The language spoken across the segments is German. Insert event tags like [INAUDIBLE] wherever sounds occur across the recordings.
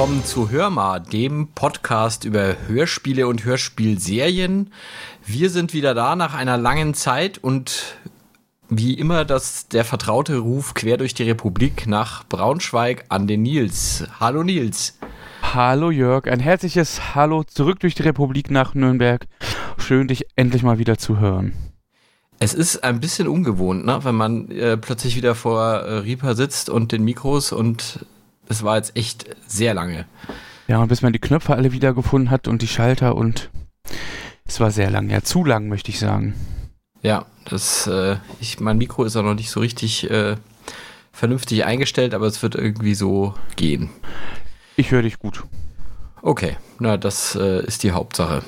Willkommen zu Hörma, dem Podcast über Hörspiele und Hörspielserien. Wir sind wieder da nach einer langen Zeit und wie immer das der vertraute Ruf quer durch die Republik nach Braunschweig an den Nils. Hallo Nils. Hallo Jörg, ein herzliches Hallo zurück durch die Republik nach Nürnberg. Schön, dich endlich mal wieder zu hören. Es ist ein bisschen ungewohnt, ne? wenn man äh, plötzlich wieder vor äh, Reaper sitzt und den Mikros und es war jetzt echt sehr lange. Ja, und bis man die Knöpfe alle wiedergefunden hat und die Schalter und es war sehr lang, ja, zu lang, möchte ich sagen. Ja, das, äh, ich, mein Mikro ist auch noch nicht so richtig äh, vernünftig eingestellt, aber es wird irgendwie so gehen. Ich höre dich gut. Okay, na, das äh, ist die Hauptsache.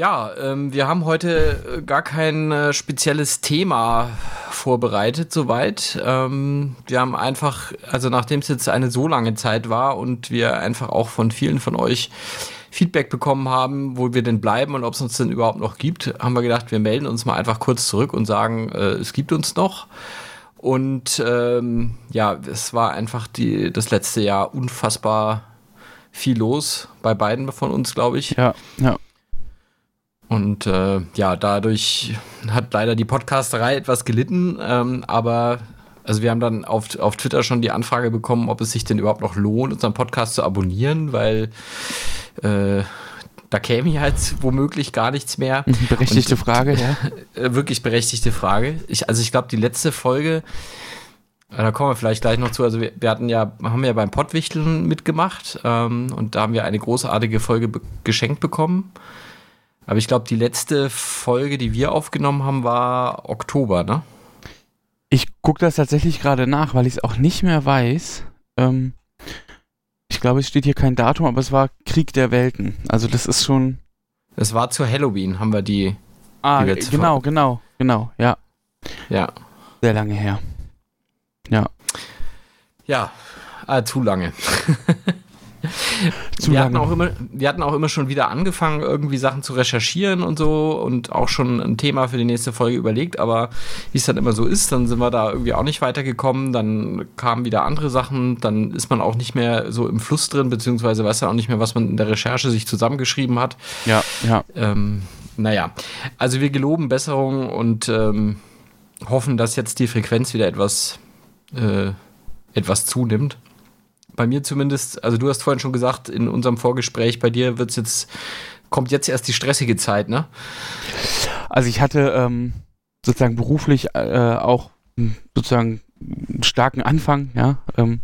Ja, ähm, wir haben heute äh, gar kein äh, spezielles Thema vorbereitet, soweit. Ähm, wir haben einfach, also nachdem es jetzt eine so lange Zeit war und wir einfach auch von vielen von euch Feedback bekommen haben, wo wir denn bleiben und ob es uns denn überhaupt noch gibt, haben wir gedacht, wir melden uns mal einfach kurz zurück und sagen, äh, es gibt uns noch. Und ähm, ja, es war einfach die, das letzte Jahr unfassbar viel los bei beiden von uns, glaube ich. Ja, ja. Und äh, ja, dadurch hat leider die Podcasterei etwas gelitten, ähm, aber also wir haben dann auf, auf Twitter schon die Anfrage bekommen, ob es sich denn überhaupt noch lohnt, unseren Podcast zu abonnieren, weil äh, da käme ja jetzt womöglich gar nichts mehr. Mhm, berechtigte Und, Frage, [LAUGHS] ja. Äh, wirklich berechtigte Frage. Ich, also ich glaube, die letzte Folge, äh, da kommen wir vielleicht gleich noch zu. Also wir, wir hatten ja, haben ja beim Pottwichteln mitgemacht ähm, und da haben wir eine großartige Folge be geschenkt bekommen. Aber ich glaube, die letzte Folge, die wir aufgenommen haben, war Oktober, ne? Ich gucke das tatsächlich gerade nach, weil ich es auch nicht mehr weiß. Ähm, ich glaube, es steht hier kein Datum, aber es war Krieg der Welten. Also das ist schon. Es war zu Halloween, haben wir die. Ah, die genau, genau, genau, ja. Ja. Sehr lange her. Ja. Ja, ah, zu lange. [LAUGHS] Zu wir, hatten auch immer, wir hatten auch immer schon wieder angefangen, irgendwie Sachen zu recherchieren und so und auch schon ein Thema für die nächste Folge überlegt, aber wie es dann immer so ist, dann sind wir da irgendwie auch nicht weitergekommen, dann kamen wieder andere Sachen, dann ist man auch nicht mehr so im Fluss drin, beziehungsweise weiß dann auch nicht mehr, was man in der Recherche sich zusammengeschrieben hat. Ja, ja. Ähm, naja, also wir geloben Besserung und ähm, hoffen, dass jetzt die Frequenz wieder etwas, äh, etwas zunimmt bei mir zumindest, also du hast vorhin schon gesagt, in unserem Vorgespräch, bei dir wird's jetzt, kommt jetzt erst die stressige Zeit, ne? Also ich hatte ähm, sozusagen beruflich äh, auch sozusagen einen starken Anfang, ja. Ähm,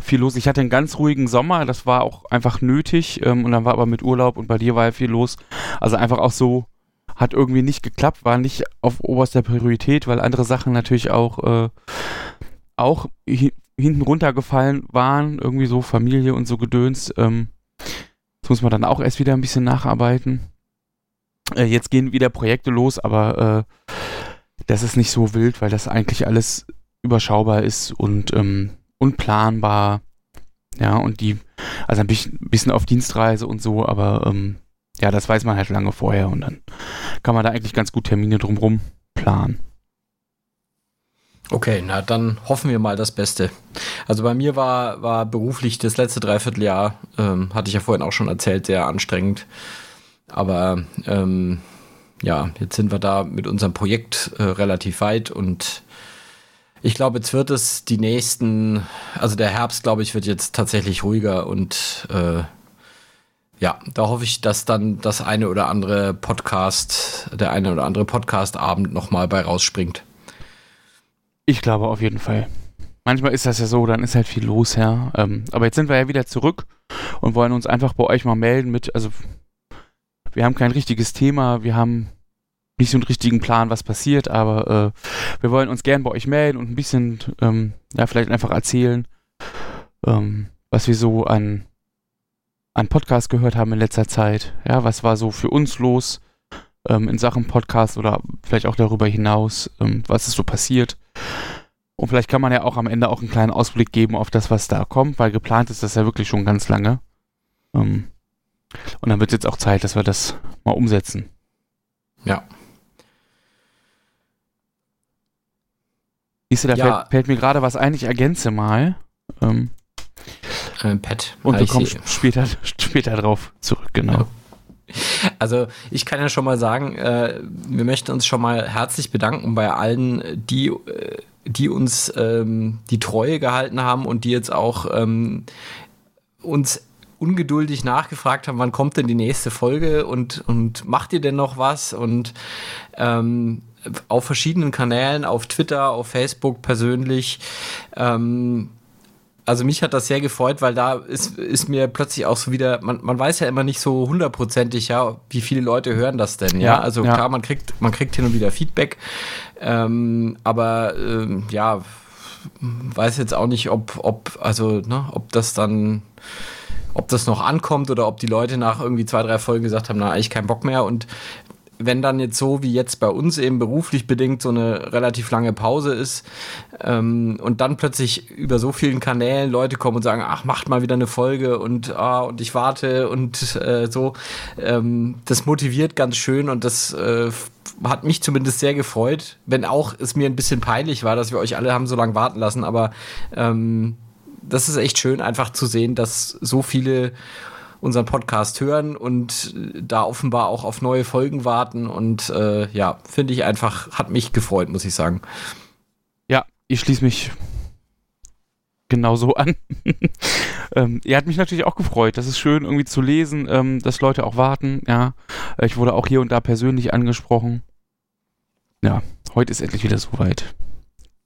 viel los. Ich hatte einen ganz ruhigen Sommer, das war auch einfach nötig ähm, und dann war aber mit Urlaub und bei dir war ja viel los. Also einfach auch so, hat irgendwie nicht geklappt, war nicht auf oberster Priorität, weil andere Sachen natürlich auch, äh, auch hinten runtergefallen waren, irgendwie so Familie und so Gedöns. Ähm, das muss man dann auch erst wieder ein bisschen nacharbeiten. Äh, jetzt gehen wieder Projekte los, aber äh, das ist nicht so wild, weil das eigentlich alles überschaubar ist und ähm, unplanbar. Ja, und die, also ein bisschen auf Dienstreise und so, aber ähm, ja, das weiß man halt lange vorher und dann kann man da eigentlich ganz gut Termine drumrum planen. Okay, na dann hoffen wir mal das Beste. Also bei mir war, war beruflich das letzte Dreivierteljahr, ähm, hatte ich ja vorhin auch schon erzählt, sehr anstrengend. Aber ähm, ja, jetzt sind wir da mit unserem Projekt äh, relativ weit und ich glaube, jetzt wird es die nächsten, also der Herbst, glaube ich, wird jetzt tatsächlich ruhiger und äh, ja, da hoffe ich, dass dann das eine oder andere Podcast, der eine oder andere Podcast-Abend nochmal bei rausspringt. Ich glaube auf jeden Fall. Manchmal ist das ja so, dann ist halt viel los, ja. Ähm, aber jetzt sind wir ja wieder zurück und wollen uns einfach bei euch mal melden mit, also wir haben kein richtiges Thema, wir haben nicht so einen richtigen Plan, was passiert, aber äh, wir wollen uns gern bei euch melden und ein bisschen, ähm, ja, vielleicht einfach erzählen, ähm, was wir so an, an Podcast gehört haben in letzter Zeit. Ja, was war so für uns los ähm, in Sachen Podcast oder vielleicht auch darüber hinaus, ähm, was ist so passiert. Und vielleicht kann man ja auch am Ende auch einen kleinen Ausblick geben auf das, was da kommt, weil geplant ist das ja wirklich schon ganz lange. Ähm, und dann wird es jetzt auch Zeit, dass wir das mal umsetzen. Ja. Siehst du, da ja. fällt, fällt, mir gerade was ein, ich ergänze mal. Ähm, Äh, Pet. Und wir kommen später, [LAUGHS] später drauf zurück, genau. Ja. Also ich kann ja schon mal sagen, äh, wir möchten uns schon mal herzlich bedanken bei allen, die, äh, die uns ähm, die Treue gehalten haben und die jetzt auch ähm, uns ungeduldig nachgefragt haben, wann kommt denn die nächste Folge und, und macht ihr denn noch was? Und ähm, auf verschiedenen Kanälen, auf Twitter, auf Facebook persönlich. Ähm, also mich hat das sehr gefreut, weil da ist, ist mir plötzlich auch so wieder, man, man weiß ja immer nicht so hundertprozentig, ja, wie viele Leute hören das denn, ja. ja? Also ja. klar, man kriegt, man kriegt hin und wieder Feedback, ähm, aber ähm, ja, weiß jetzt auch nicht, ob, ob, also, ne, ob das dann, ob das noch ankommt oder ob die Leute nach irgendwie zwei, drei Folgen gesagt haben, na, eigentlich keinen Bock mehr. Und wenn dann jetzt so wie jetzt bei uns eben beruflich bedingt so eine relativ lange Pause ist ähm, und dann plötzlich über so vielen Kanälen Leute kommen und sagen, ach, macht mal wieder eine Folge und, ah, und ich warte und äh, so, ähm, das motiviert ganz schön und das äh, hat mich zumindest sehr gefreut, wenn auch es mir ein bisschen peinlich war, dass wir euch alle haben so lange warten lassen, aber ähm, das ist echt schön, einfach zu sehen, dass so viele unseren Podcast hören und da offenbar auch auf neue Folgen warten. Und äh, ja, finde ich einfach, hat mich gefreut, muss ich sagen. Ja, ich schließe mich genauso [LAUGHS] an. ähm, er hat mich natürlich auch gefreut. Das ist schön irgendwie zu lesen, ähm, dass Leute auch warten. Ja, ich wurde auch hier und da persönlich angesprochen. Ja, heute ist endlich wieder soweit.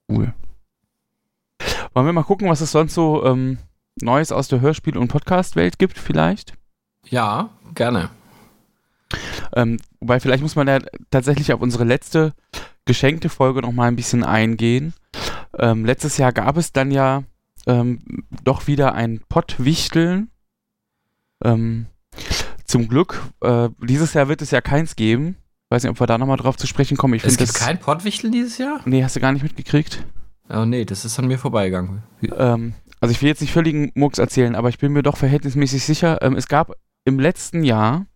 Cool. Wollen wir mal gucken, was es sonst so ähm, Neues aus der Hörspiel- und Podcast-Welt gibt, vielleicht? Ja, gerne. Ähm, wobei, vielleicht muss man ja tatsächlich auf unsere letzte geschenkte Folge noch mal ein bisschen eingehen. Ähm, letztes Jahr gab es dann ja ähm, doch wieder ein Pottwichteln. Ähm, zum Glück, äh, dieses Jahr wird es ja keins geben. Ich weiß nicht, ob wir da nochmal drauf zu sprechen kommen. Ich es gibt das, kein Pottwichteln dieses Jahr? Nee, hast du gar nicht mitgekriegt? Oh nee, das ist an mir vorbeigegangen. Ähm, also ich will jetzt nicht völligen Murks erzählen, aber ich bin mir doch verhältnismäßig sicher, ähm, es gab im letzten Jahr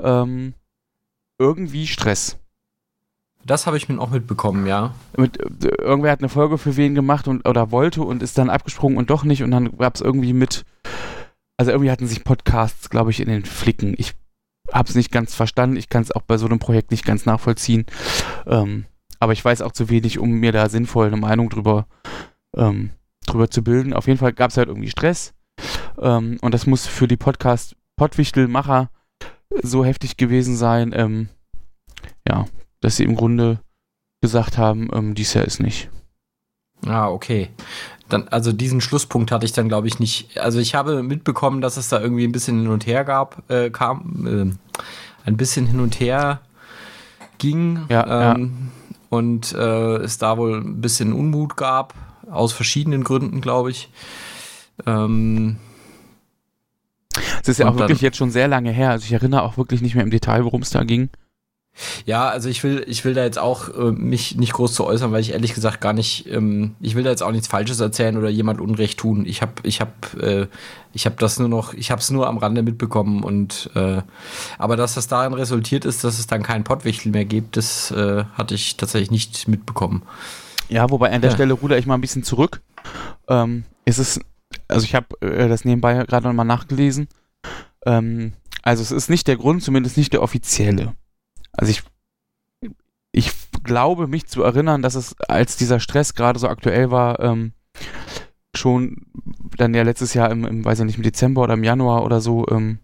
ähm, irgendwie Stress. Das habe ich mir auch mitbekommen, ja. Mit, äh, irgendwer hat eine Folge für wen gemacht und oder wollte und ist dann abgesprungen und doch nicht und dann gab es irgendwie mit, also irgendwie hatten sich Podcasts, glaube ich, in den Flicken. Ich habe es nicht ganz verstanden. Ich kann es auch bei so einem Projekt nicht ganz nachvollziehen. Ähm, aber ich weiß auch zu wenig, um mir da sinnvoll eine Meinung drüber ähm, drüber zu bilden. Auf jeden Fall gab es halt irgendwie Stress. Ähm, und das muss für die Podcast Pottwichtelmacher so heftig gewesen sein, ähm, ja, dass sie im Grunde gesagt haben, ähm, dies Jahr ist nicht. Ah, okay. Dann, also diesen Schlusspunkt hatte ich dann, glaube ich, nicht. Also ich habe mitbekommen, dass es da irgendwie ein bisschen hin und her gab, äh, kam, äh, ein bisschen hin und her ging. Ja, ähm, ja. Und äh, es da wohl ein bisschen Unmut gab aus verschiedenen Gründen, glaube ich. Ähm, es ist ja auch wirklich jetzt schon sehr lange her. Also ich erinnere auch wirklich nicht mehr im Detail, worum es da ging. Ja, also ich will, ich will da jetzt auch äh, mich nicht groß zu äußern, weil ich ehrlich gesagt gar nicht, ähm, ich will da jetzt auch nichts Falsches erzählen oder jemand Unrecht tun. Ich habe, ich habe, äh, ich habe das nur noch, ich habe es nur am Rande mitbekommen und, äh, aber dass das darin resultiert ist, dass es dann keinen Pottwichtel mehr gibt, das äh, hatte ich tatsächlich nicht mitbekommen. Ja, wobei an der ja. Stelle ruder ich mal ein bisschen zurück. Ähm, ist es, also ich habe äh, das nebenbei gerade nochmal nachgelesen. Ähm, also es ist nicht der Grund, zumindest nicht der offizielle. Also ich, ich glaube mich zu erinnern, dass es, als dieser Stress gerade so aktuell war, ähm, schon dann ja letztes Jahr im, im, weiß ich nicht, im Dezember oder im Januar oder so ähm,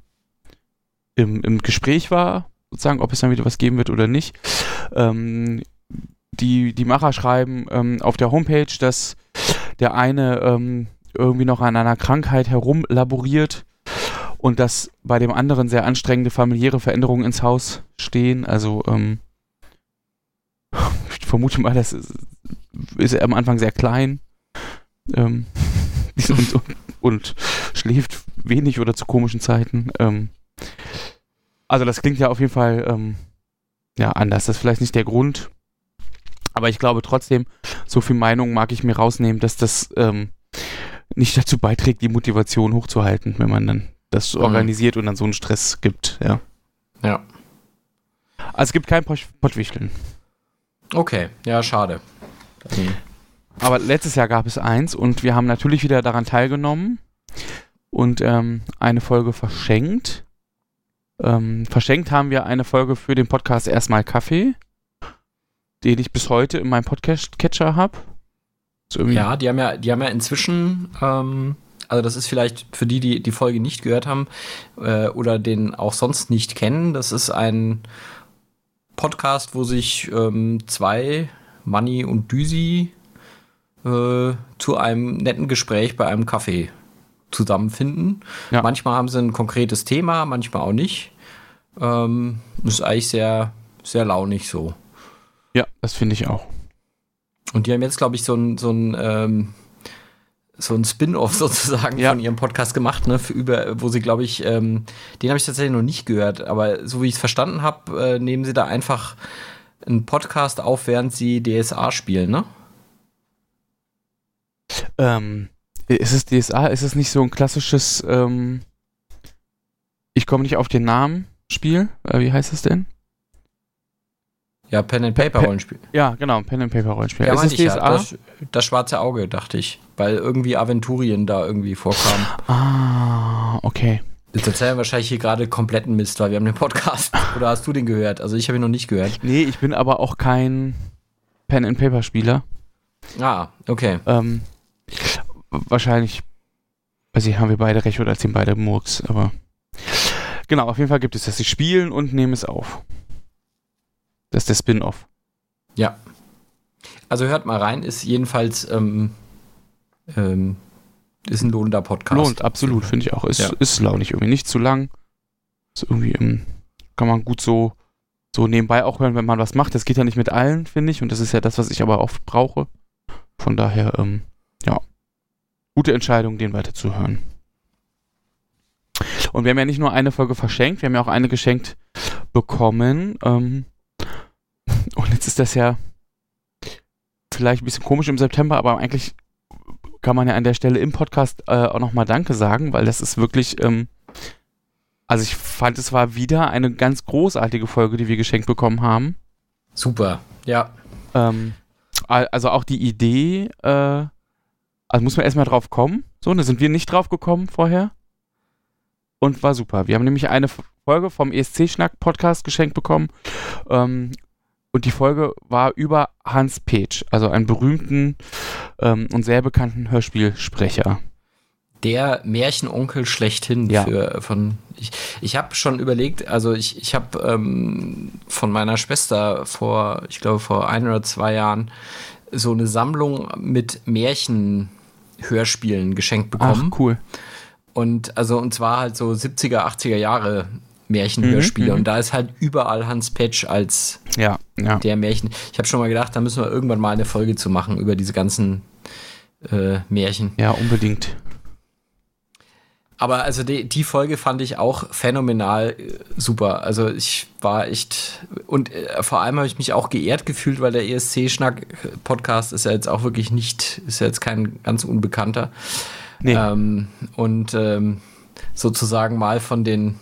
im, im Gespräch war, sozusagen, ob es dann wieder was geben wird oder nicht. Ähm, die, die Macher schreiben ähm, auf der Homepage, dass der eine ähm, irgendwie noch an einer Krankheit herumlaboriert und dass bei dem anderen sehr anstrengende familiäre Veränderungen ins Haus stehen. Also ähm, ich vermute mal, das ist, ist am Anfang sehr klein ähm, [LAUGHS] und, und, und, schläft wenig oder zu komischen Zeiten. Ähm, also das klingt ja auf jeden Fall ähm, ja anders. Das ist vielleicht nicht der Grund, aber ich glaube trotzdem, so viel Meinung mag ich mir rausnehmen, dass das ähm, nicht dazu beiträgt, die Motivation hochzuhalten, wenn man dann das mhm. organisiert und dann so einen Stress gibt, ja. Ja. Also es gibt kein Pottwichteln. Okay, ja, schade. Mhm. Aber letztes Jahr gab es eins und wir haben natürlich wieder daran teilgenommen. und ähm, eine Folge verschenkt. Ähm, verschenkt haben wir eine Folge für den Podcast Erstmal Kaffee, den ich bis heute in meinem Podcast-Catcher habe. So ja, die haben ja, die haben ja inzwischen, ähm, also das ist vielleicht für die, die die Folge nicht gehört haben äh, oder den auch sonst nicht kennen, das ist ein Podcast, wo sich ähm, zwei, Manni und Düsi, äh, zu einem netten Gespräch bei einem Kaffee zusammenfinden. Ja. Manchmal haben sie ein konkretes Thema, manchmal auch nicht. Ähm, das ist eigentlich sehr, sehr launig so. Ja, das finde ich auch. Und die haben jetzt, glaube ich, so ein, so ein, ähm, so ein Spin-off [LAUGHS] sozusagen ja. von ihrem Podcast gemacht, ne, für über, wo sie, glaube ich, ähm, den habe ich tatsächlich noch nicht gehört, aber so wie ich es verstanden habe, äh, nehmen sie da einfach einen Podcast auf, während sie DSA spielen, ne? Ähm, ist es DSA? Ist es nicht so ein klassisches, ähm, ich komme nicht auf den Namen Spiel? Äh, wie heißt es denn? Ja, Pen and Paper Rollenspiel. Ja, genau, Pen and Paper Rollenspiel. Ja, ist es DSA? Ja, das, das, schwarze Auge, dachte ich, weil irgendwie Aventurien da irgendwie vorkamen. Ah, okay. Jetzt erzählen wir wahrscheinlich hier gerade kompletten Mist, weil wir haben den Podcast. [LAUGHS] Oder hast du den gehört? Also ich habe ihn noch nicht gehört. Nee, ich bin aber auch kein Pen and Paper Spieler. Ah, okay. Ähm, wahrscheinlich, weiß ich, haben wir beide recht oder ziehen beide Murks, aber genau, auf jeden Fall gibt es das. Sie spielen und nehmen es auf. Das ist der Spin-off. Ja. Also hört mal rein, ist jedenfalls ähm, ähm, ist ein lohnender Podcast. Lohnt, absolut, finde ich auch. Ist, ja. ist launig, irgendwie nicht zu lang. Ist irgendwie, ähm, kann man gut so, so nebenbei auch hören, wenn man was macht. Das geht ja nicht mit allen, finde ich. Und das ist ja das, was ich aber oft brauche. Von daher, ähm, ja, gute Entscheidung, den weiterzuhören. Und wir haben ja nicht nur eine Folge verschenkt, wir haben ja auch eine geschenkt bekommen. Ähm, und jetzt ist das ja vielleicht ein bisschen komisch im September, aber eigentlich kann man ja an der Stelle im Podcast äh, auch nochmal Danke sagen, weil das ist wirklich, ähm, also ich fand, es war wieder eine ganz großartige Folge, die wir geschenkt bekommen haben. Super, ja. Ähm, also auch die Idee, äh, also muss man erstmal drauf kommen. So, da sind wir nicht drauf gekommen vorher. Und war super. Wir haben nämlich eine Folge vom ESC-Schnack-Podcast geschenkt bekommen. Ähm, und die Folge war über Hans Petsch, also einen berühmten ähm, und sehr bekannten Hörspielsprecher. Der Märchenonkel schlechthin ja. für, von. Ich, ich habe schon überlegt, also ich, ich habe ähm, von meiner Schwester vor, ich glaube, vor ein oder zwei Jahren so eine Sammlung mit Märchenhörspielen geschenkt bekommen. Ach, cool. Und also, und zwar halt so 70er, 80er Jahre Märchenhörspiele. Mhm, und mhm. da ist halt überall Hans Petsch als ja, ja. der Märchen. Ich habe schon mal gedacht, da müssen wir irgendwann mal eine Folge zu machen über diese ganzen äh, Märchen. Ja, unbedingt. Aber also die, die Folge fand ich auch phänomenal äh, super. Also ich war echt und äh, vor allem habe ich mich auch geehrt gefühlt, weil der ESC-Schnack-Podcast ist ja jetzt auch wirklich nicht, ist ja jetzt kein ganz unbekannter. Nee. Ähm, und ähm, sozusagen mal von den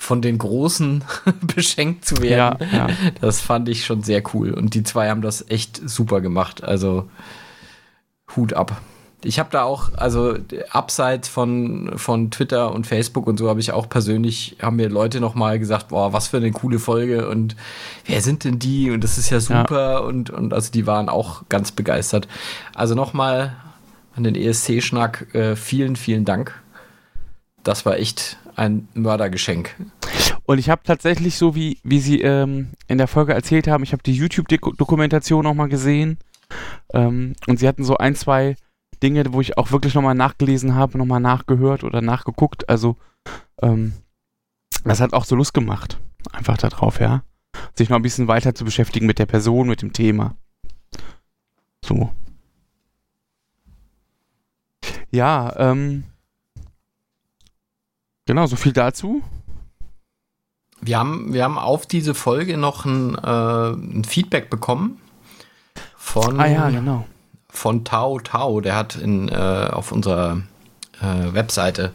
von den Großen [LAUGHS] beschenkt zu werden. Ja, ja. Das fand ich schon sehr cool. Und die zwei haben das echt super gemacht. Also Hut ab. Ich habe da auch, also abseits von, von Twitter und Facebook und so habe ich auch persönlich, haben mir Leute nochmal gesagt, boah, was für eine coole Folge und wer sind denn die und das ist ja super ja. Und, und also die waren auch ganz begeistert. Also nochmal an den ESC-Schnack, äh, vielen, vielen Dank. Das war echt ein Mördergeschenk. Und ich habe tatsächlich, so wie, wie Sie ähm, in der Folge erzählt haben, ich habe die YouTube-Dokumentation nochmal gesehen. Ähm, und Sie hatten so ein, zwei Dinge, wo ich auch wirklich nochmal nachgelesen habe, nochmal nachgehört oder nachgeguckt. Also, ähm, das hat auch so Lust gemacht. Einfach darauf, ja. Sich noch ein bisschen weiter zu beschäftigen mit der Person, mit dem Thema. So. Ja, ähm, genau, so viel dazu. Wir haben, wir haben auf diese Folge noch ein, äh, ein Feedback bekommen von, ah, ja, genau. von Tao Tao. Der hat in, äh, auf unserer äh, Webseite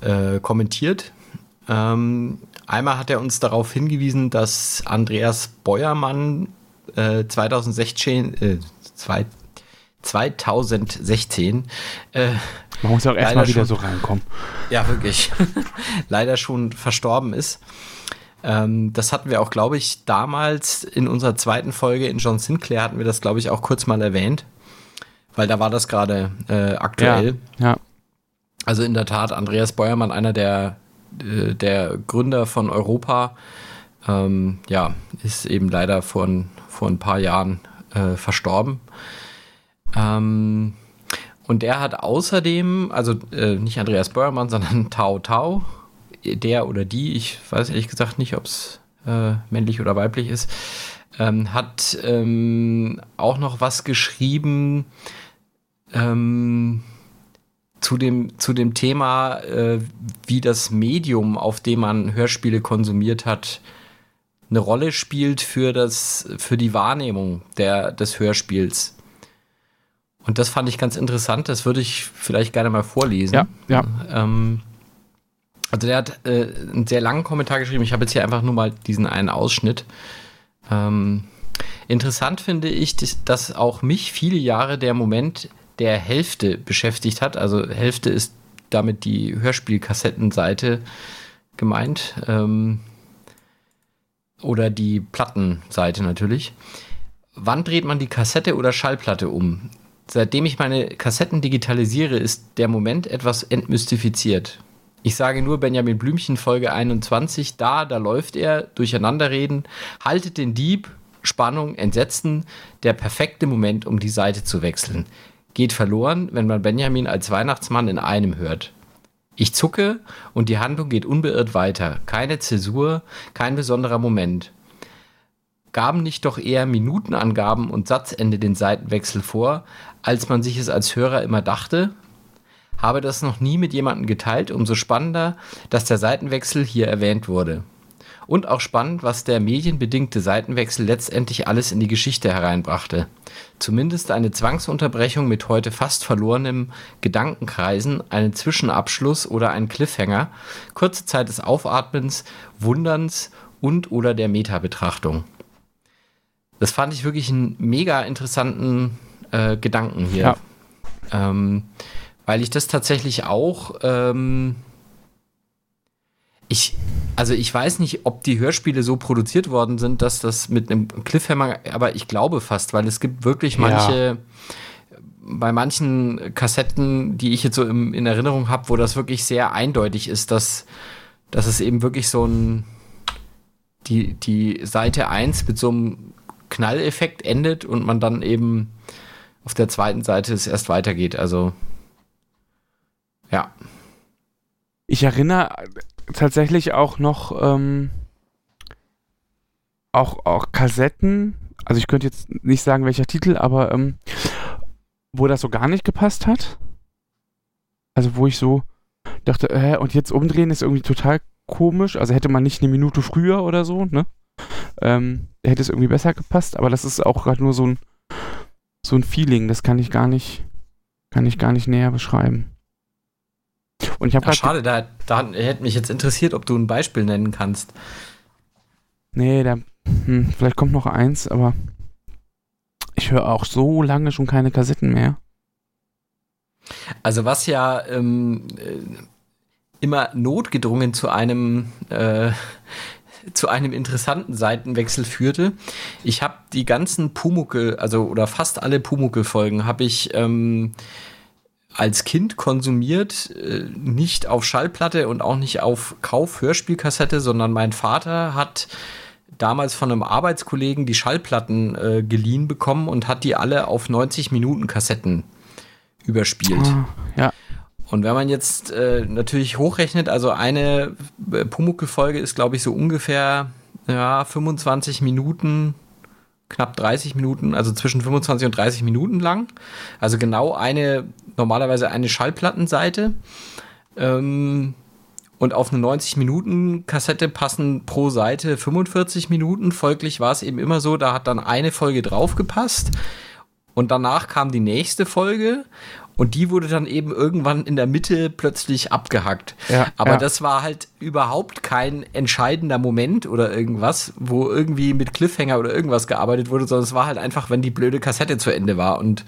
äh, kommentiert. Ähm, einmal hat er uns darauf hingewiesen, dass Andreas Beuermann 2016, äh, 2016 äh, Man muss ja auch erstmal wieder so reinkommen. Ja, wirklich. [LAUGHS] leider schon verstorben ist. Ähm, das hatten wir auch, glaube ich, damals in unserer zweiten Folge in John Sinclair hatten wir das, glaube ich, auch kurz mal erwähnt. Weil da war das gerade äh, aktuell. Ja, ja. Also in der Tat, Andreas Beuermann, einer der, äh, der Gründer von Europa, ähm, ja, ist eben leider vor, vor ein paar Jahren äh, verstorben. Ähm, und der hat außerdem, also äh, nicht Andreas Beuermann, sondern [LAUGHS] Tao Tao, der oder die, ich weiß ehrlich gesagt nicht, ob es äh, männlich oder weiblich ist, ähm, hat ähm, auch noch was geschrieben ähm, zu, dem, zu dem Thema, äh, wie das Medium, auf dem man Hörspiele konsumiert hat, eine Rolle spielt für, das, für die Wahrnehmung der, des Hörspiels. Und das fand ich ganz interessant, das würde ich vielleicht gerne mal vorlesen. Ja, ja. Ähm, also der hat äh, einen sehr langen Kommentar geschrieben. Ich habe jetzt hier einfach nur mal diesen einen Ausschnitt. Ähm, interessant finde ich, dass auch mich viele Jahre der Moment der Hälfte beschäftigt hat. Also Hälfte ist damit die Hörspielkassettenseite gemeint. Ähm, oder die Plattenseite natürlich. Wann dreht man die Kassette oder Schallplatte um? Seitdem ich meine Kassetten digitalisiere, ist der Moment etwas entmystifiziert. Ich sage nur Benjamin Blümchen Folge 21, da, da läuft er, durcheinanderreden, haltet den Dieb, Spannung, Entsetzen, der perfekte Moment, um die Seite zu wechseln. Geht verloren, wenn man Benjamin als Weihnachtsmann in einem hört. Ich zucke und die Handlung geht unbeirrt weiter. Keine Zäsur, kein besonderer Moment. Gaben nicht doch eher Minutenangaben und Satzende den Seitenwechsel vor, als man sich es als Hörer immer dachte? Habe das noch nie mit jemandem geteilt, umso spannender, dass der Seitenwechsel hier erwähnt wurde. Und auch spannend, was der medienbedingte Seitenwechsel letztendlich alles in die Geschichte hereinbrachte. Zumindest eine Zwangsunterbrechung mit heute fast verlorenem Gedankenkreisen, einen Zwischenabschluss oder einen Cliffhanger, kurze Zeit des Aufatmens, Wunderns und oder der Metabetrachtung. Das fand ich wirklich einen mega interessanten äh, Gedanken hier. Ja. Ähm, weil ich das tatsächlich auch. Ähm, ich, also ich weiß nicht, ob die Hörspiele so produziert worden sind, dass das mit einem Cliffhanger, aber ich glaube fast, weil es gibt wirklich manche, ja. bei manchen Kassetten, die ich jetzt so im, in Erinnerung habe, wo das wirklich sehr eindeutig ist, dass, dass es eben wirklich so ein, die, die Seite 1 mit so einem Knalleffekt endet und man dann eben auf der zweiten Seite es erst weitergeht. Also ja. Ich erinnere tatsächlich auch noch ähm, auch, auch Kassetten, also ich könnte jetzt nicht sagen, welcher Titel, aber ähm, wo das so gar nicht gepasst hat. Also wo ich so dachte, äh, und jetzt umdrehen ist irgendwie total komisch. Also hätte man nicht eine Minute früher oder so, ne? Ähm, hätte es irgendwie besser gepasst, aber das ist auch gerade nur so ein so ein Feeling, das kann ich gar nicht, kann ich gar nicht näher beschreiben. Und ich habe schade, da, da hätte mich jetzt interessiert, ob du ein Beispiel nennen kannst. Nee, da, hm, vielleicht kommt noch eins, aber ich höre auch so lange schon keine Kassetten mehr. Also was ja ähm, äh, immer notgedrungen zu einem äh, zu einem interessanten Seitenwechsel führte. Ich habe die ganzen Pumuckel, also oder fast alle Pumuckel-Folgen habe ich ähm, als Kind konsumiert, äh, nicht auf Schallplatte und auch nicht auf Kauf-Hörspielkassette, sondern mein Vater hat damals von einem Arbeitskollegen die Schallplatten äh, geliehen bekommen und hat die alle auf 90 Minuten Kassetten überspielt. Ah, ja. Und wenn man jetzt äh, natürlich hochrechnet, also eine äh, Pumuckl-Folge ist, glaube ich, so ungefähr ja, 25 Minuten, knapp 30 Minuten, also zwischen 25 und 30 Minuten lang. Also genau eine, normalerweise eine Schallplattenseite. Ähm, und auf eine 90-Minuten-Kassette passen pro Seite 45 Minuten. Folglich war es eben immer so, da hat dann eine Folge draufgepasst. Und danach kam die nächste Folge und die wurde dann eben irgendwann in der Mitte plötzlich abgehackt. Ja, Aber ja. das war halt überhaupt kein entscheidender Moment oder irgendwas, wo irgendwie mit Cliffhanger oder irgendwas gearbeitet wurde, sondern es war halt einfach, wenn die blöde Kassette zu Ende war. Und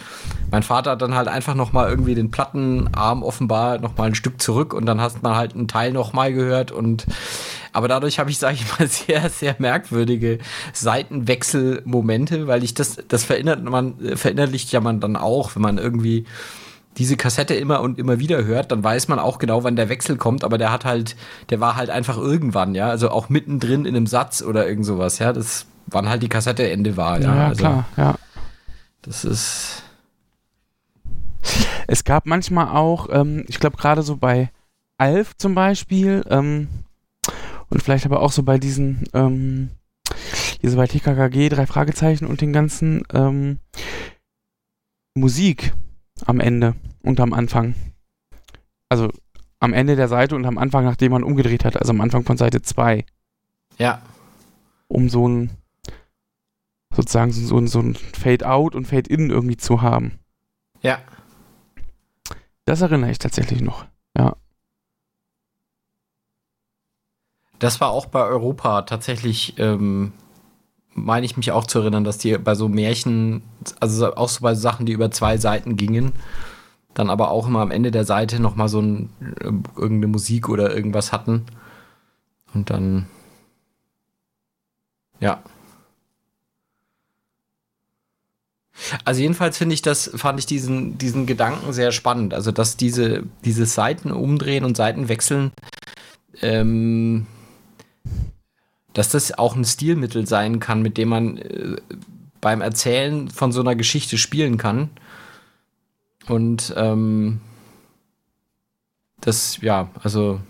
mein Vater hat dann halt einfach noch mal irgendwie den Plattenarm offenbar noch mal ein Stück zurück und dann hast man halt einen Teil noch mal gehört und aber dadurch habe ich, sage ich mal, [LAUGHS] sehr, sehr merkwürdige Seitenwechselmomente, weil ich das, das verinnert man, verinnerlicht ja man dann auch, wenn man irgendwie diese Kassette immer und immer wieder hört, dann weiß man auch genau, wann der Wechsel kommt, aber der hat halt, der war halt einfach irgendwann, ja, also auch mittendrin in einem Satz oder irgend sowas, ja, das, wann halt die Kassette Ende war, ja. Ja, also, klar, ja. Das ist. Es gab manchmal auch, ähm, ich glaube gerade so bei Alf zum Beispiel, ähm, und vielleicht aber auch so bei diesen, ähm, hier so bei TKKG, drei Fragezeichen und den ganzen ähm, Musik am Ende und am Anfang. Also am Ende der Seite und am Anfang, nachdem man umgedreht hat, also am Anfang von Seite 2. Ja. Um so ein, sozusagen so ein, so ein Fade-out und Fade-in irgendwie zu haben. Ja. Das erinnere ich tatsächlich noch, ja. Das war auch bei Europa tatsächlich, ähm, meine ich mich auch zu erinnern, dass die bei so Märchen, also auch so bei Sachen, die über zwei Seiten gingen, dann aber auch immer am Ende der Seite nochmal so ein, äh, irgendeine Musik oder irgendwas hatten. Und dann, ja. Also jedenfalls finde ich das, fand ich diesen, diesen Gedanken sehr spannend. Also, dass diese, dieses Seiten umdrehen und Seiten wechseln, ähm, dass das auch ein Stilmittel sein kann, mit dem man äh, beim Erzählen von so einer Geschichte spielen kann. Und ähm, das, ja, also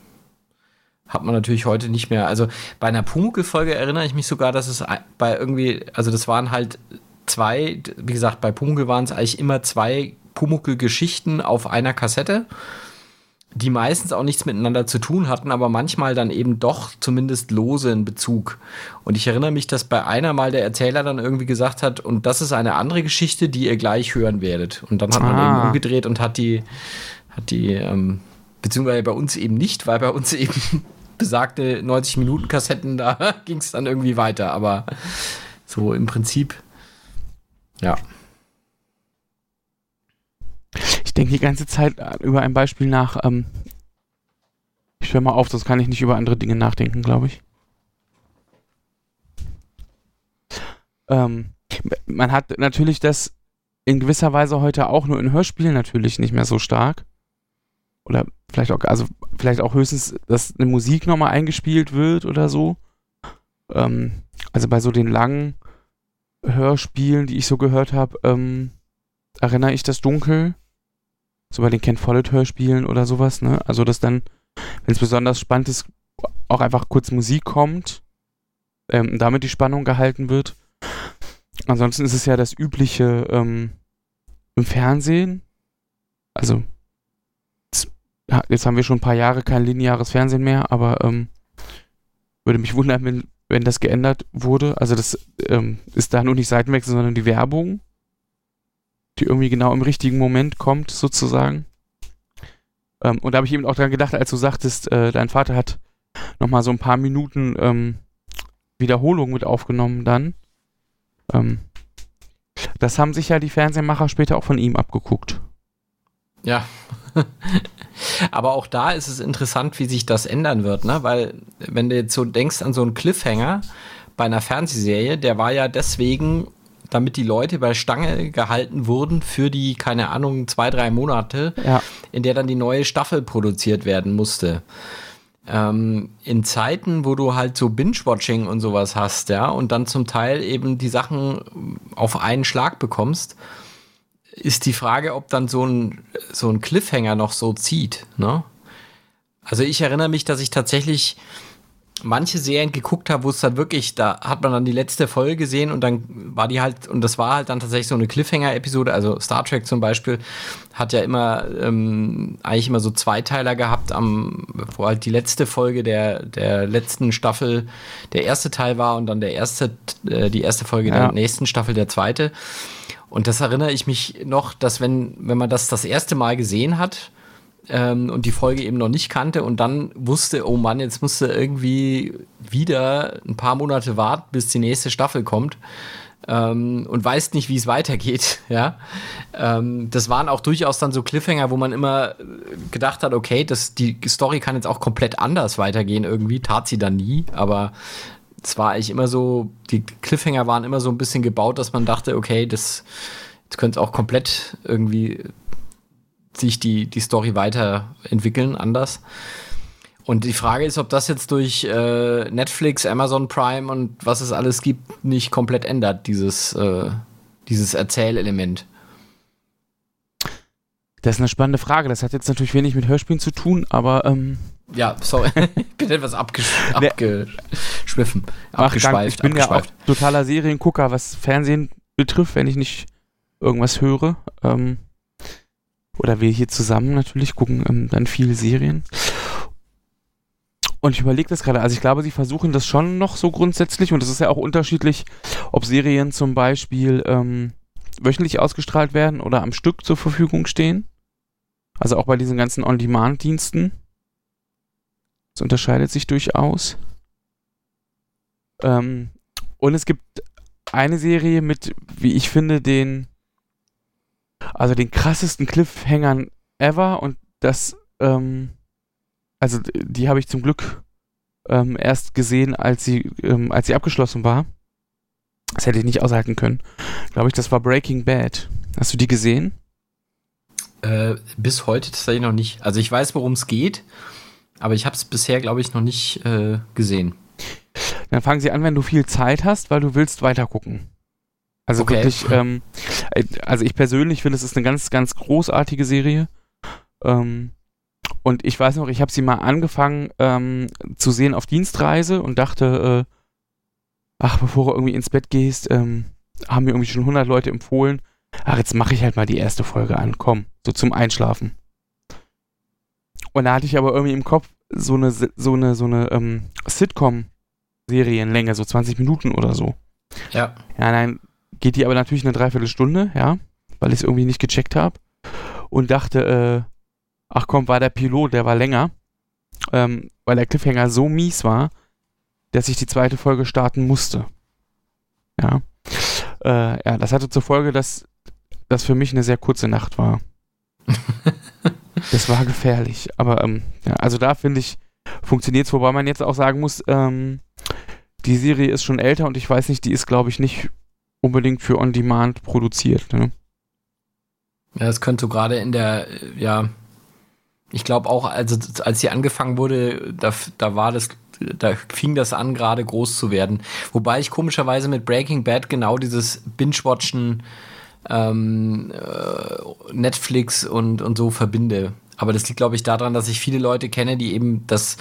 hat man natürlich heute nicht mehr. Also bei einer Pumuckl-Folge erinnere ich mich sogar, dass es bei irgendwie, also das waren halt zwei, wie gesagt, bei Pumuckl waren es eigentlich immer zwei Pumuckl-Geschichten auf einer Kassette die meistens auch nichts miteinander zu tun hatten, aber manchmal dann eben doch zumindest lose in Bezug. Und ich erinnere mich, dass bei einer mal der Erzähler dann irgendwie gesagt hat, und das ist eine andere Geschichte, die ihr gleich hören werdet. Und dann hat man Ah. eben umgedreht und hat die, hat die, ähm, beziehungsweise bei uns eben nicht, weil bei uns [LAUGHS] eben besagte 90 Minuten Kassetten, da [LAUGHS] ging es dann irgendwie weiter. Aber so im Prinzip, ja. Ich denke die ganze Zeit über ein Beispiel nach. Ähm, ich höre mal auf, sonst kann ich nicht über andere Dinge nachdenken, glaube ich. Ähm, man hat natürlich das in gewisser Weise heute auch nur in Hörspielen natürlich nicht mehr so stark. Oder vielleicht auch, also vielleicht auch höchstens, dass eine Musik nochmal eingespielt wird oder so. Ähm, also bei so den langen Hörspielen, die ich so gehört habe, ähm, erinnere ich das dunkel so bei den Ken Follett Hörspielen oder sowas, ne? Also, dass dann, wenn es besonders spannend ist, auch einfach kurz Musik kommt, ähm, damit die Spannung gehalten wird. Ansonsten ist es ja das übliche ähm, im Fernsehen. Also, jetzt haben wir schon ein paar Jahre kein lineares Fernsehen mehr, aber ähm, würde mich wundern, wenn, wenn das geändert wurde. Also, das ähm, ist da nur nicht Seitenwechsel, sondern die Werbung die irgendwie genau im richtigen Moment kommt, sozusagen. Ähm, und da habe ich eben auch dran gedacht, als du sagtest, äh, dein Vater hat nochmal so ein paar Minuten ähm, Wiederholung mit aufgenommen dann. Ähm, das haben sich ja die Fernsehmacher später auch von ihm abgeguckt. Ja. [LAUGHS] Aber auch da ist es interessant, wie sich das ändern wird, ne? Weil, wenn du jetzt so denkst an so einen Cliffhanger bei einer Fernsehserie, der war ja deswegen, damit die Leute bei Stange gehalten wurden für die, keine Ahnung, zwei, drei Monate, Ja. in der dann die neue Staffel produziert werden musste. Ähm, in Zeiten, wo du halt so Binge-Watching und sowas hast, ja, und dann zum Teil eben die Sachen auf einen Schlag bekommst, ist die Frage, ob dann so ein, so ein Cliffhanger noch so zieht, ne? Also ich erinnere mich, dass ich tatsächlich manche Serien geguckt habe, wo es dann wirklich, da hat man dann die letzte Folge gesehen und dann war die halt, und das war halt dann tatsächlich so eine Cliffhanger-Episode, also Star Trek zum Beispiel hat ja immer, ähm, eigentlich immer so Zweiteiler gehabt, am, wo halt die letzte Folge der, der letzten Staffel der erste Teil war und dann der erste, äh, die erste Folge Ja. der nächsten Staffel der zweite. Und das erinnere ich mich noch, dass wenn, wenn man das das erste Mal gesehen hat, ähm, und die Folge eben noch nicht kannte und dann wusste, oh Mann, jetzt musste irgendwie wieder ein paar Monate warten, bis die nächste Staffel kommt ähm, und weiß nicht, wie es weitergeht. [LAUGHS] Ja, ähm, das waren auch durchaus dann so Cliffhanger, wo man immer gedacht hat, okay, das, die Story kann jetzt auch komplett anders weitergehen. Irgendwie tat sie dann nie, aber es war eigentlich immer so, die Cliffhanger waren immer so ein bisschen gebaut, dass man dachte, okay, das, das könnte auch komplett irgendwie sich die, die Story weiterentwickeln, anders. Und die Frage ist, ob das jetzt durch äh, Netflix, Amazon Prime und was es alles gibt, nicht komplett ändert, dieses, äh, dieses Erzählelement. Das ist eine spannende Frage. Das hat jetzt natürlich wenig mit Hörspielen zu tun, aber. Ähm ja, sorry. [LAUGHS] ich bin etwas abgesch abgeschwiffen. Abgeschweift. Ich bin ja auch totaler Seriengucker, was Fernsehen betrifft, wenn ich nicht irgendwas höre. Ähm, oder wir hier zusammen natürlich gucken ähm, dann viele Serien. Und ich überlege das gerade, also ich glaube, sie versuchen das schon noch so grundsätzlich und es ist ja auch unterschiedlich, ob Serien zum Beispiel ähm, wöchentlich ausgestrahlt werden oder am Stück zur Verfügung stehen. Also auch bei diesen ganzen On-Demand-Diensten. Das unterscheidet sich durchaus. Ähm, und es gibt eine Serie mit, wie ich finde, den, also den krassesten Cliffhangern ever und das, ähm, also die habe ich zum Glück ähm, erst gesehen, als sie, ähm, als sie abgeschlossen war. Das hätte ich nicht aushalten können. Glaube ich, das war Breaking Bad. Hast du die gesehen? Äh, bis heute tatsächlich noch nicht. Also ich weiß, worum es geht, aber ich habe es bisher, glaube ich, noch nicht äh, gesehen. Dann fangen sie an, wenn du viel Zeit hast, weil du willst weitergucken. Also okay. wirklich, ähm, äh, also ich persönlich finde, es ist eine ganz, ganz großartige Serie. Ähm, und ich weiß noch, ich habe sie mal angefangen ähm, zu sehen auf Dienstreise und dachte, äh, ach, bevor du irgendwie ins Bett gehst, ähm, haben mir irgendwie schon 100 Leute empfohlen. Ach, jetzt mache ich halt mal die erste Folge an, komm, so zum Einschlafen. Und da hatte ich aber irgendwie im Kopf so eine, so eine, so eine ähm, Sitcom-Serienlänge, so 20 Minuten oder so. Ja. Ja, nein, geht die aber natürlich eine Dreiviertelstunde, ja, weil ich es irgendwie nicht gecheckt habe. Und dachte, äh, ach komm, war der Pilot, der war länger, ähm, weil der Cliffhanger so mies war, dass ich die zweite Folge starten musste. Ja. Äh, ja, das hatte zur Folge, dass das für mich eine sehr kurze Nacht war. [LAUGHS] das war gefährlich. Aber ähm, ja, also da finde ich, funktioniert es, wobei man jetzt auch sagen muss, ähm, die Serie ist schon älter und ich weiß nicht, die ist, glaube ich, nicht unbedingt für On Demand produziert. Ne? Ja, das könnte so gerade in der, ja, ich glaube auch, also als sie angefangen wurde, da, da war das, da fing das an, gerade groß zu werden. Wobei ich komischerweise mit Breaking Bad genau dieses Binge-Watchen ähm, äh, Netflix und, und so verbinde. Aber das liegt, glaube ich, daran, dass ich viele Leute kenne, die eben das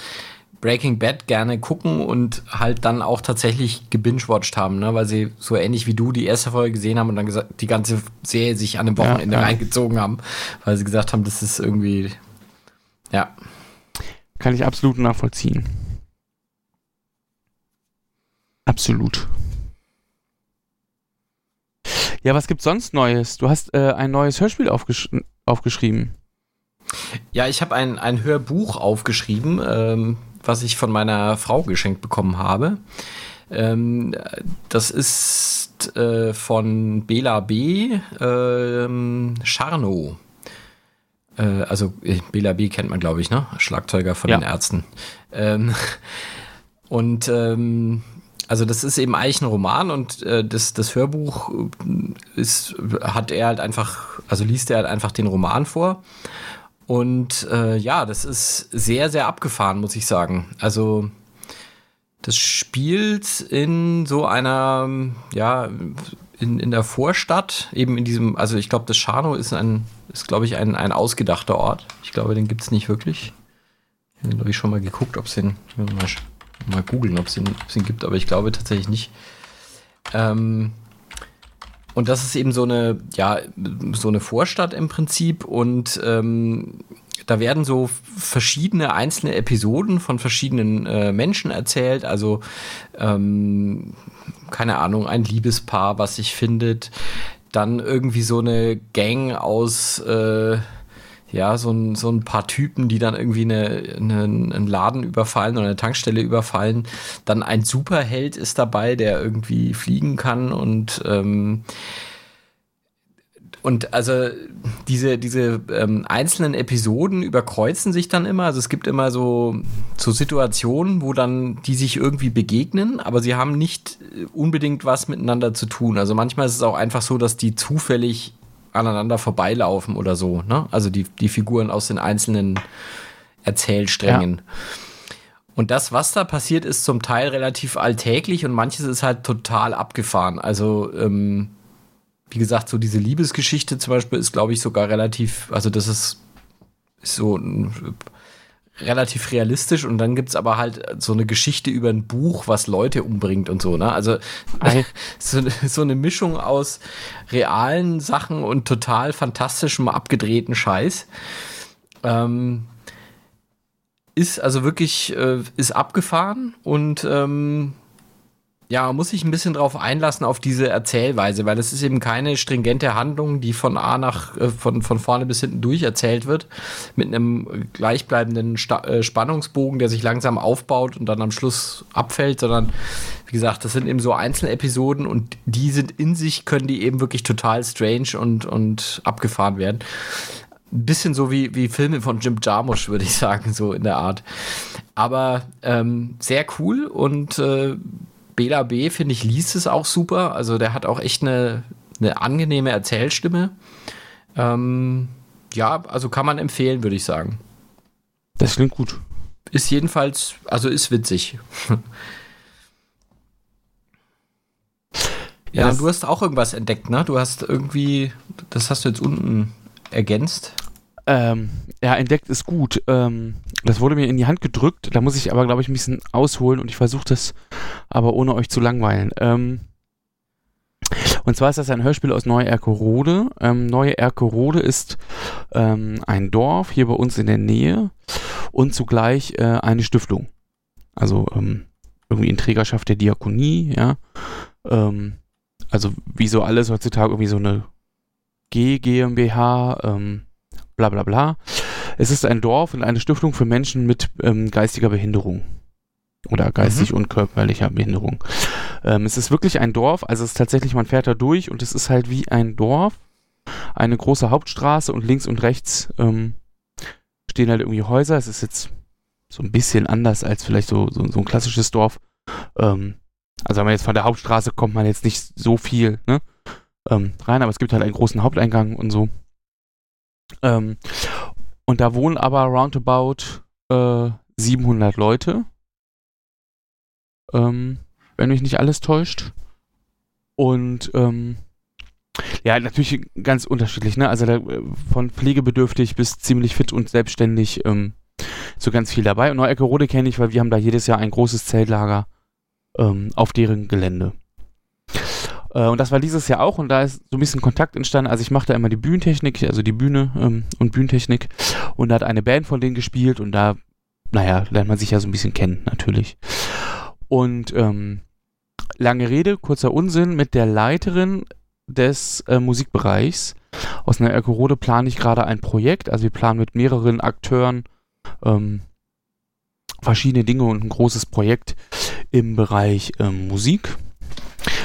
Breaking Bad gerne gucken und halt dann auch tatsächlich gebingewatcht haben, ne? weil sie so ähnlich wie du die erste Folge gesehen haben und dann gesagt, die ganze Serie sich an einem Wochenende ja, ja. reingezogen haben, weil sie gesagt haben, das ist irgendwie ja. Kann ich absolut nachvollziehen. Absolut. Ja, was gibt's sonst Neues? Du hast äh, ein neues Hörspiel aufgesch aufgeschrieben. Ja, ich habe ein, ein Hörbuch aufgeschrieben, ähm, was ich von meiner Frau geschenkt bekommen habe. Ähm, das ist äh, von Bela B. Ähm, Charno. Äh, also äh, Bela B kennt man, glaube ich, ne? Schlagzeuger von ja. den Ärzten. Ähm, [LAUGHS] und ähm, also das ist eben eigentlich ein Roman und äh, das, das Hörbuch äh, ist, hat er halt einfach, also liest er halt einfach den Roman vor. Und äh, ja, das ist sehr, sehr abgefahren, muss ich sagen. Also das spielt in so einer, ja, in, in der Vorstadt, eben in diesem, also ich glaube, das Scharnow ist ein, ist, glaube ich, ein, ein ausgedachter Ort. Ich glaube, den gibt es nicht wirklich. Ich habe, glaube ich, schon mal geguckt, ob es den, ich muss mal, mal googeln, ob es den, den gibt, aber ich glaube tatsächlich nicht. Ähm, und das ist eben so eine, ja, so eine Vorstadt im Prinzip und ähm, da werden so verschiedene einzelne Episoden von verschiedenen äh, Menschen erzählt. Also ähm, keine Ahnung, ein Liebespaar, was sich findet. Dann irgendwie so eine Gang aus, äh, ja, so ein, so ein paar Typen, die dann irgendwie eine, eine, einen Laden überfallen oder eine Tankstelle überfallen. Dann ein Superheld ist dabei, der irgendwie fliegen kann und ähm, und also diese, diese ähm, einzelnen Episoden überkreuzen sich dann immer. Also es gibt immer so, so Situationen, wo dann die sich irgendwie begegnen, aber sie haben nicht unbedingt was miteinander zu tun. Also manchmal ist es auch einfach so, dass die zufällig aneinander vorbeilaufen oder so. Ne? Also die, die Figuren aus den einzelnen Erzählsträngen. Ja. Und das, was da passiert, ist zum Teil relativ alltäglich und manches ist halt total abgefahren. Also ähm, wie gesagt, so diese Liebesgeschichte zum Beispiel ist, glaube ich, sogar relativ, also das ist, ist so ein, relativ realistisch und dann gibt es aber halt so eine Geschichte über ein Buch, was Leute umbringt und so, ne? Also [LAUGHS] so, so, eine Mischung aus realen Sachen und total fantastischem, abgedrehten Scheiß. Ähm, ist also wirklich, äh, ist abgefahren und ähm, ja, muss sich ein bisschen drauf einlassen auf diese Erzählweise, weil es ist eben keine stringente Handlung, die von A nach äh, von, von vorne bis hinten durch erzählt wird, mit einem gleichbleibenden Sta äh, Spannungsbogen, der sich langsam aufbaut und dann am Schluss abfällt, sondern wie gesagt, das sind eben so einzelne Episoden und die sind in sich, können die eben wirklich total strange und, und abgefahren werden. Ein bisschen so wie, wie Filme von Jim Jarmusch, würde ich sagen, so in der Art. Aber ähm, sehr cool und äh, Bela B, finde ich, liest es auch super. Also der hat auch echt eine, eine angenehme Erzählstimme. Ähm, ja, also kann man empfehlen, würde ich sagen. Das klingt gut. Ist jedenfalls, also ist witzig. ja, ja du hast auch irgendwas entdeckt, ne? Du hast irgendwie, das hast du jetzt unten ergänzt. Ähm, ja, entdeckt ist gut. Ähm, das wurde mir in die Hand gedrückt. Da muss ich aber, glaube ich, ein bisschen ausholen und ich versuche das aber ohne euch zu langweilen. Ähm, und zwar ist das ein Hörspiel aus Neu-Erkerode. Ähm, Neu-Erkerode ist ähm, ein Dorf hier bei uns in der Nähe und zugleich äh, eine Stiftung. Also ähm, irgendwie in Trägerschaft der Diakonie, ja. Ähm, also wie so alles heutzutage irgendwie so eine G GmbH, ähm, bla bla bla. Es ist ein Dorf und eine Stiftung für Menschen mit ähm, geistiger Behinderung. Oder geistig mhm. und körperlicher Behinderung. Ähm, es ist wirklich ein Dorf, also es ist tatsächlich, man fährt da durch und es ist halt wie ein Dorf. Eine große Hauptstraße und links und rechts ähm, stehen halt irgendwie Häuser. Es ist jetzt so ein bisschen anders als vielleicht so, so, so ein klassisches Dorf. Ähm, also wenn man jetzt von der Hauptstraße kommt, man jetzt nicht so viel ne, ähm, rein, aber es gibt halt einen großen Haupteingang und so. Ähm, und da wohnen aber roundabout äh, 700 Leute. Ähm, wenn mich nicht alles täuscht. Und ähm, ja, natürlich ganz unterschiedlich, ne? Also da, äh, von pflegebedürftig bis ziemlich fit und selbstständig ähm, so ganz viel dabei. Und Neu-Eckerode kenne ich, weil wir haben da jedes Jahr ein großes Zeltlager ähm, auf deren Gelände. Äh, und das war dieses Jahr auch und da ist so ein bisschen Kontakt entstanden. Also ich mache da immer die Bühnentechnik, also die Bühne ähm, und Bühnentechnik. Und da hat eine Band von denen gespielt und da, naja, lernt man sich ja so ein bisschen kennen, natürlich. Und ähm, lange Rede, kurzer Unsinn, mit der Leiterin des äh, Musikbereichs aus einer Erkorode plane ich gerade ein Projekt. Also wir planen mit mehreren Akteuren ähm, verschiedene Dinge und ein großes Projekt im Bereich ähm, Musik.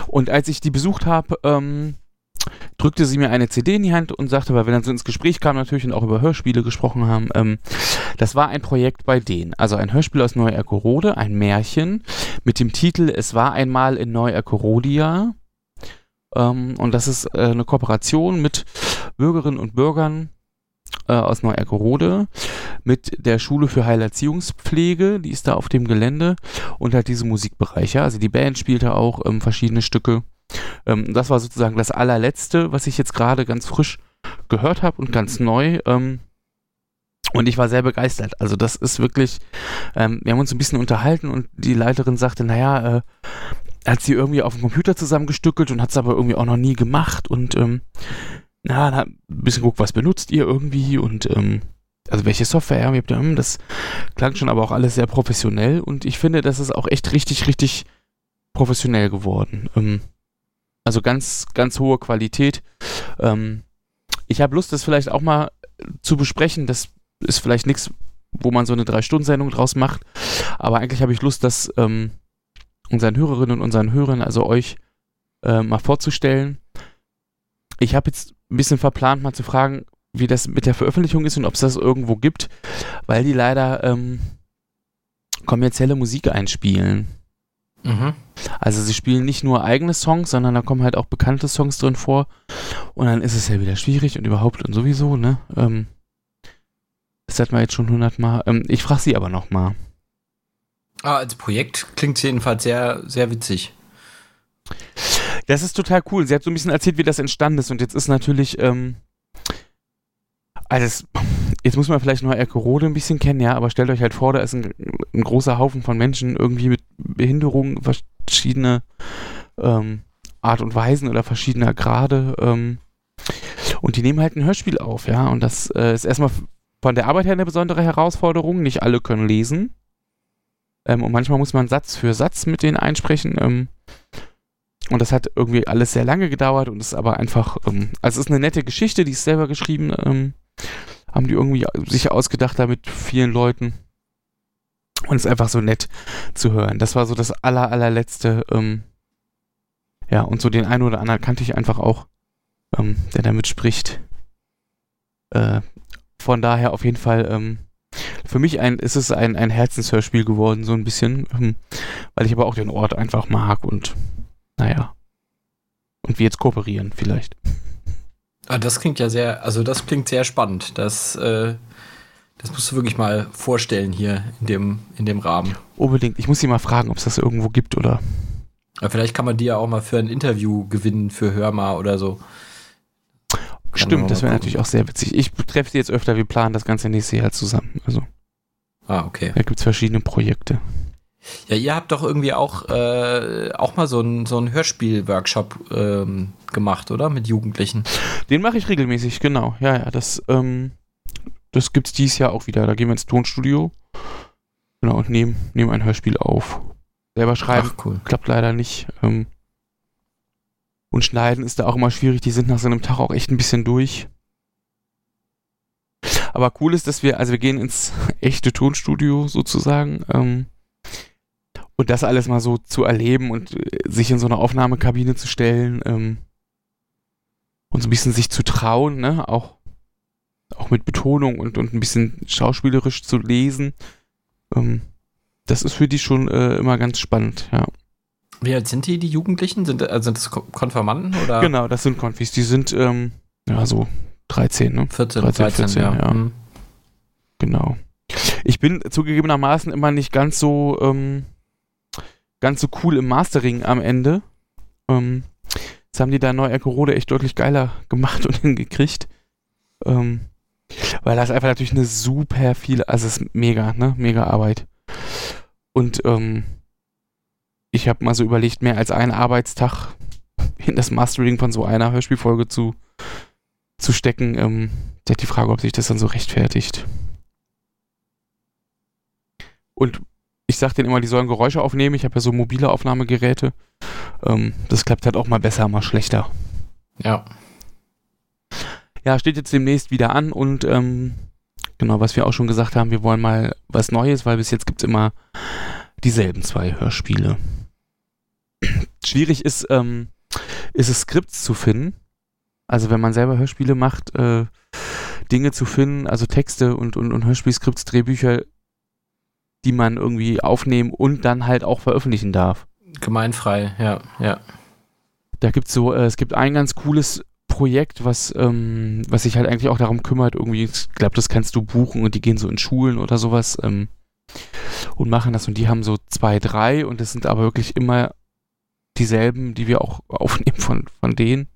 Und als ich die besucht habe, ähm, drückte sie mir eine CD in die Hand und sagte, weil wir dann so ins Gespräch kamen natürlich und auch über Hörspiele gesprochen haben, ähm, das war ein Projekt bei denen. Also ein Hörspiel aus Neu-Erkorode, ein Märchen mit dem Titel Es war einmal in Neu-Erkorodia. Ähm, und das ist äh, eine Kooperation mit Bürgerinnen und Bürgern äh, aus Neu-Erkorode mit der Schule für Heilerziehungspflege, die ist da auf dem Gelände und halt diese Musikbereiche. Also die Band spielte auch ähm, verschiedene Stücke. Ähm, das war sozusagen das allerletzte, was ich jetzt gerade ganz frisch gehört habe und ganz neu. Ähm, und ich war sehr begeistert. Also das ist wirklich, ähm, wir haben uns ein bisschen unterhalten und die Leiterin sagte, naja, äh, hat sie irgendwie auf dem Computer zusammengestückelt und hat es aber irgendwie auch noch nie gemacht und ähm, na, ein bisschen guckt, was benutzt ihr irgendwie und ähm, also welche Software ihr habt. Hm, das klang schon aber auch alles sehr professionell und ich finde, das ist auch echt richtig, richtig professionell geworden. Ähm, also ganz, ganz hohe Qualität. Ähm, ich habe Lust, das vielleicht auch mal zu besprechen. Das ist vielleicht nichts, wo man so eine Drei-Stunden-Sendung draus macht. Aber eigentlich habe ich Lust, das ähm, unseren Hörerinnen und unseren Hörern, also euch, äh, mal vorzustellen. Ich habe jetzt ein bisschen verplant, mal zu fragen, wie das mit der Veröffentlichung ist und ob es das irgendwo gibt, weil die leider ähm, kommerzielle Musik einspielen. Mhm. Also sie spielen nicht nur eigene Songs, sondern da kommen halt auch bekannte Songs drin vor. Und dann ist es ja wieder schwierig und überhaupt und sowieso, ne? Ähm, das hat man jetzt schon hundertmal. Ähm, ich frage sie aber nochmal. Ah, als Projekt klingt jedenfalls sehr, sehr witzig. Das ist total cool. Sie hat so ein bisschen erzählt, wie das entstanden ist. Und jetzt ist natürlich, ähm, also jetzt muss man vielleicht noch Erkerode ein bisschen kennen, ja, aber stellt euch halt vor, da ist ein, ein großer Haufen von Menschen irgendwie mit Behinderungen, verschiedene ähm, Art und Weisen oder verschiedener Grade. Ähm, und die nehmen halt ein Hörspiel auf, ja. Und das äh, ist erstmal von der Arbeit her eine besondere Herausforderung. Nicht alle können lesen. Ähm, und manchmal muss man Satz für Satz mit denen einsprechen. Und das hat irgendwie alles sehr lange gedauert und ist aber einfach, ähm, also es ist eine nette Geschichte, die ist selber geschrieben, ähm, haben die irgendwie sich ausgedacht da mit vielen Leuten. Und es ist einfach so nett zu hören. Das war so das aller, allerletzte. Ähm, ja, und so den einen oder anderen kannte ich einfach auch, ähm, der damit spricht. Äh, von daher auf jeden Fall, ähm, für mich ein, ist es ein, ein Herzenshörspiel geworden, so ein bisschen, ähm, weil ich aber auch den Ort einfach mag und naja. Und wir jetzt kooperieren vielleicht. Ah, das klingt ja sehr, also das klingt sehr spannend. Das, äh, das musst du wirklich mal vorstellen hier in dem, in dem Rahmen. Unbedingt. Ich muss sie mal fragen, ob es das irgendwo gibt oder. Aber vielleicht kann man die ja auch mal für ein Interview gewinnen für Hörma oder so. Stimmt, das wäre natürlich auch sehr witzig. Ich treffe sie jetzt öfter, wir planen das ganze nächste Jahr zusammen. Also. Ah, okay. Da gibt es verschiedene Projekte. Ja, ihr habt doch irgendwie auch, äh, auch mal so einen so Hörspiel-Workshop ähm, gemacht, oder? Mit Jugendlichen. Den mache ich regelmäßig, genau. Ja, ja, das, ähm, das gibt's dieses Jahr auch wieder. Da gehen wir ins Tonstudio. Genau, und nehmen, nehmen ein Hörspiel auf. Selber schreiben Ach, cool. klappt leider nicht. Ähm, und schneiden ist da auch immer schwierig. Die sind nach so einem Tag auch echt ein bisschen durch. Aber cool ist, dass wir, also wir gehen ins [LAUGHS] echte Tonstudio sozusagen. Ähm, und das alles mal so zu erleben und äh, sich in so eine Aufnahmekabine zu stellen ähm, und so ein bisschen sich zu trauen, ne, auch, auch mit Betonung und, und ein bisschen schauspielerisch zu lesen, ähm, das ist für die schon äh, immer ganz spannend, ja. Wie alt sind die, die Jugendlichen? Sind, also sind das Konfirmanden oder? Genau, das sind Konfis. Die sind, ähm, ja, so 13, ne? 14, 13, 13, 14, ja. ja. Mhm. Genau. Ich bin zugegebenermaßen immer nicht ganz so, ähm, ganz so cool im Mastering am Ende. Ähm, das haben die da neu Rode echt deutlich geiler gemacht [LAUGHS] und hingekriegt. Ähm, weil das einfach natürlich eine super viele, also es ist mega, ne? Mega Arbeit. Und ähm, ich habe mal so überlegt, mehr als einen Arbeitstag [LAUGHS] in das Mastering von so einer Hörspielfolge zu, zu stecken. Ähm, da die Frage, ob sich das dann so rechtfertigt. Und ich sage denen immer, die sollen Geräusche aufnehmen. Ich habe ja so mobile Aufnahmegeräte. Ähm, das klappt halt auch mal besser, mal schlechter. Ja. Ja, steht jetzt demnächst wieder an und ähm, genau, was wir auch schon gesagt haben, wir wollen mal was Neues, weil bis jetzt gibt es immer dieselben zwei Hörspiele. Schwierig ist, ähm, ist es Skripts zu finden. Also wenn man selber Hörspiele macht, äh, Dinge zu finden, also Texte und, und, und Hörspielskripts, Drehbücher, die man irgendwie aufnehmen und dann halt auch veröffentlichen darf. Gemeinfrei, ja, ja. Da gibt es so, äh, es gibt ein ganz cooles Projekt, was, ähm, was sich halt eigentlich auch darum kümmert, irgendwie, ich glaube, das kannst du buchen und die gehen so in Schulen oder sowas ähm, und machen das und die haben so zwei, drei und das sind aber wirklich immer dieselben, die wir auch [LAUGHS] aufnehmen von, von denen.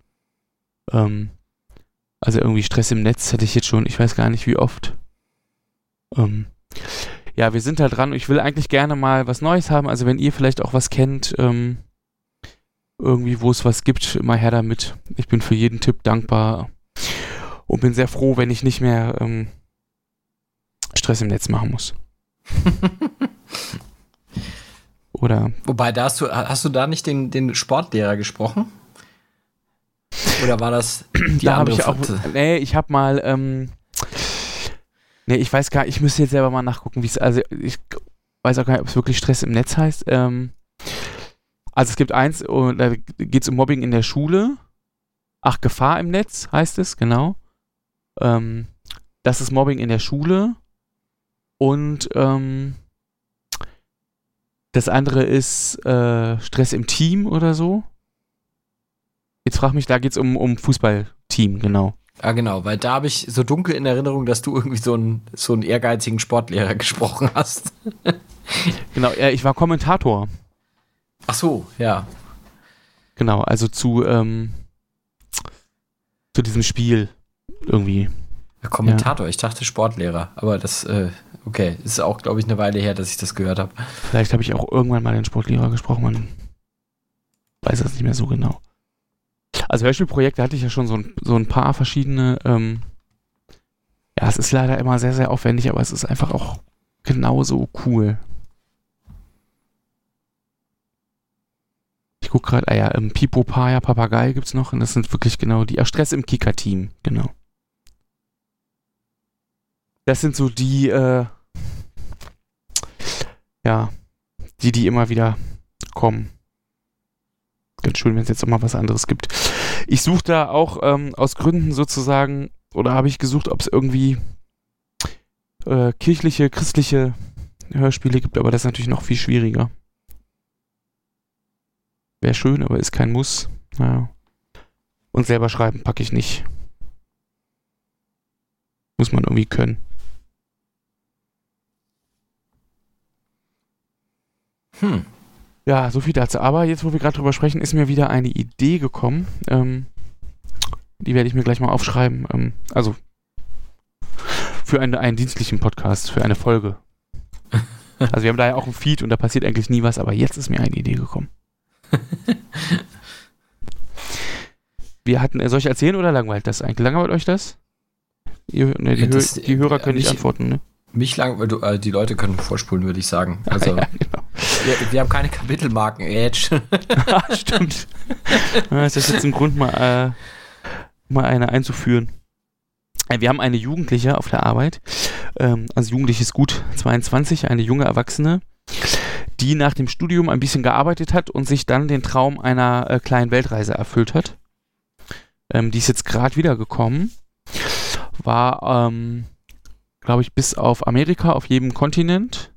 Ähm, also irgendwie Stress im Netz hätte ich jetzt schon, ich weiß gar nicht wie oft. Ähm, ja, wir sind da dran. Ich will eigentlich gerne mal was Neues haben. Also wenn ihr vielleicht auch was kennt, ähm, irgendwie, wo es was gibt, immer her damit. Ich bin für jeden Tipp dankbar und bin sehr froh, wenn ich nicht mehr ähm, Stress im Netz machen muss. [LAUGHS] Oder? Wobei, da hast du, hast du da nicht den, den Sportlehrer gesprochen? Oder war das [CLEARS THROAT] die da habe ich auch, Nee, ich habe mal, ähm, Nee, ich weiß gar nicht, ich müsste jetzt selber mal nachgucken, wie es, also ich weiß auch gar nicht, ob es wirklich Stress im Netz heißt. Ähm, also es gibt eins, und da geht es um Mobbing in der Schule. Ach, Gefahr im Netz heißt es, genau. Ähm, das ist Mobbing in der Schule. Und ähm, das andere ist äh, Stress im Team oder so. Jetzt frag mich, da geht es um, um Fußballteam, genau. Ja, genau, weil da habe ich so dunkel in Erinnerung, dass du irgendwie so einen, so einen ehrgeizigen Sportlehrer [LAUGHS] gesprochen hast. genau, ich war Kommentator. Ach so, ja. Genau, also zu, ähm, zu diesem Spiel irgendwie. Kommentator, ja. ich dachte Sportlehrer, aber das, äh, okay, ist auch, glaube ich, eine Weile her, dass ich das gehört habe. Vielleicht habe ich auch irgendwann mal den Sportlehrer gesprochen, man weiß das nicht mehr so genau. Also Hörspielprojekte hatte ich ja schon so ein, so ein paar verschiedene. Ähm, ja, es ist leider immer sehr, sehr aufwendig, aber es ist einfach auch genauso cool. Ich gucke gerade, ah ja, ähm, Pipo, Paya, Papagei gibt es noch und das sind wirklich genau die. Ach, Stress im Kika-Team, genau. Das sind so die, äh, ja, die, die immer wieder kommen. Ganz schön, wenn es jetzt auch mal was anderes gibt. Ich suche da auch ähm, aus Gründen sozusagen, oder habe ich gesucht, ob es irgendwie äh, kirchliche, christliche Hörspiele gibt, aber das ist natürlich noch viel schwieriger. Wäre schön, aber ist kein Muss. Naja. Und selber schreiben packe ich nicht. Muss man irgendwie können. Hm. Ja, so viel dazu. Aber jetzt, wo wir gerade drüber sprechen, ist mir wieder eine Idee gekommen. Ähm, die werde ich mir gleich mal aufschreiben. Ähm, also für eine, einen dienstlichen Podcast, für eine Folge. [LAUGHS] Also wir haben da ja auch ein Feed und da passiert eigentlich nie was, aber jetzt ist mir eine Idee gekommen. [LAUGHS] wir hatten, äh, soll ich erzählen oder langweilt das eigentlich? Langweilt euch das? Ihr, ne, die, das, die, Hörer können nicht antworten, ne? Mich lang, äh, die Leute können vorspulen, würde ich sagen. [LAUGHS] Also, ja, genau. Wir, wir, haben keine Kapitelmarken, Edge. [LAUGHS] stimmt. das ist jetzt ein Grund, mal, äh, mal eine einzuführen. Äh, wir haben eine Jugendliche auf der Arbeit, ähm, also Jugendliche ist gut 22, eine junge Erwachsene, die nach dem Studium ein bisschen gearbeitet hat und sich dann den Traum einer äh, kleinen Weltreise erfüllt hat. Ähm, die ist jetzt gerade wiedergekommen, war ähm, glaube ich, bis auf Amerika auf jedem Kontinent.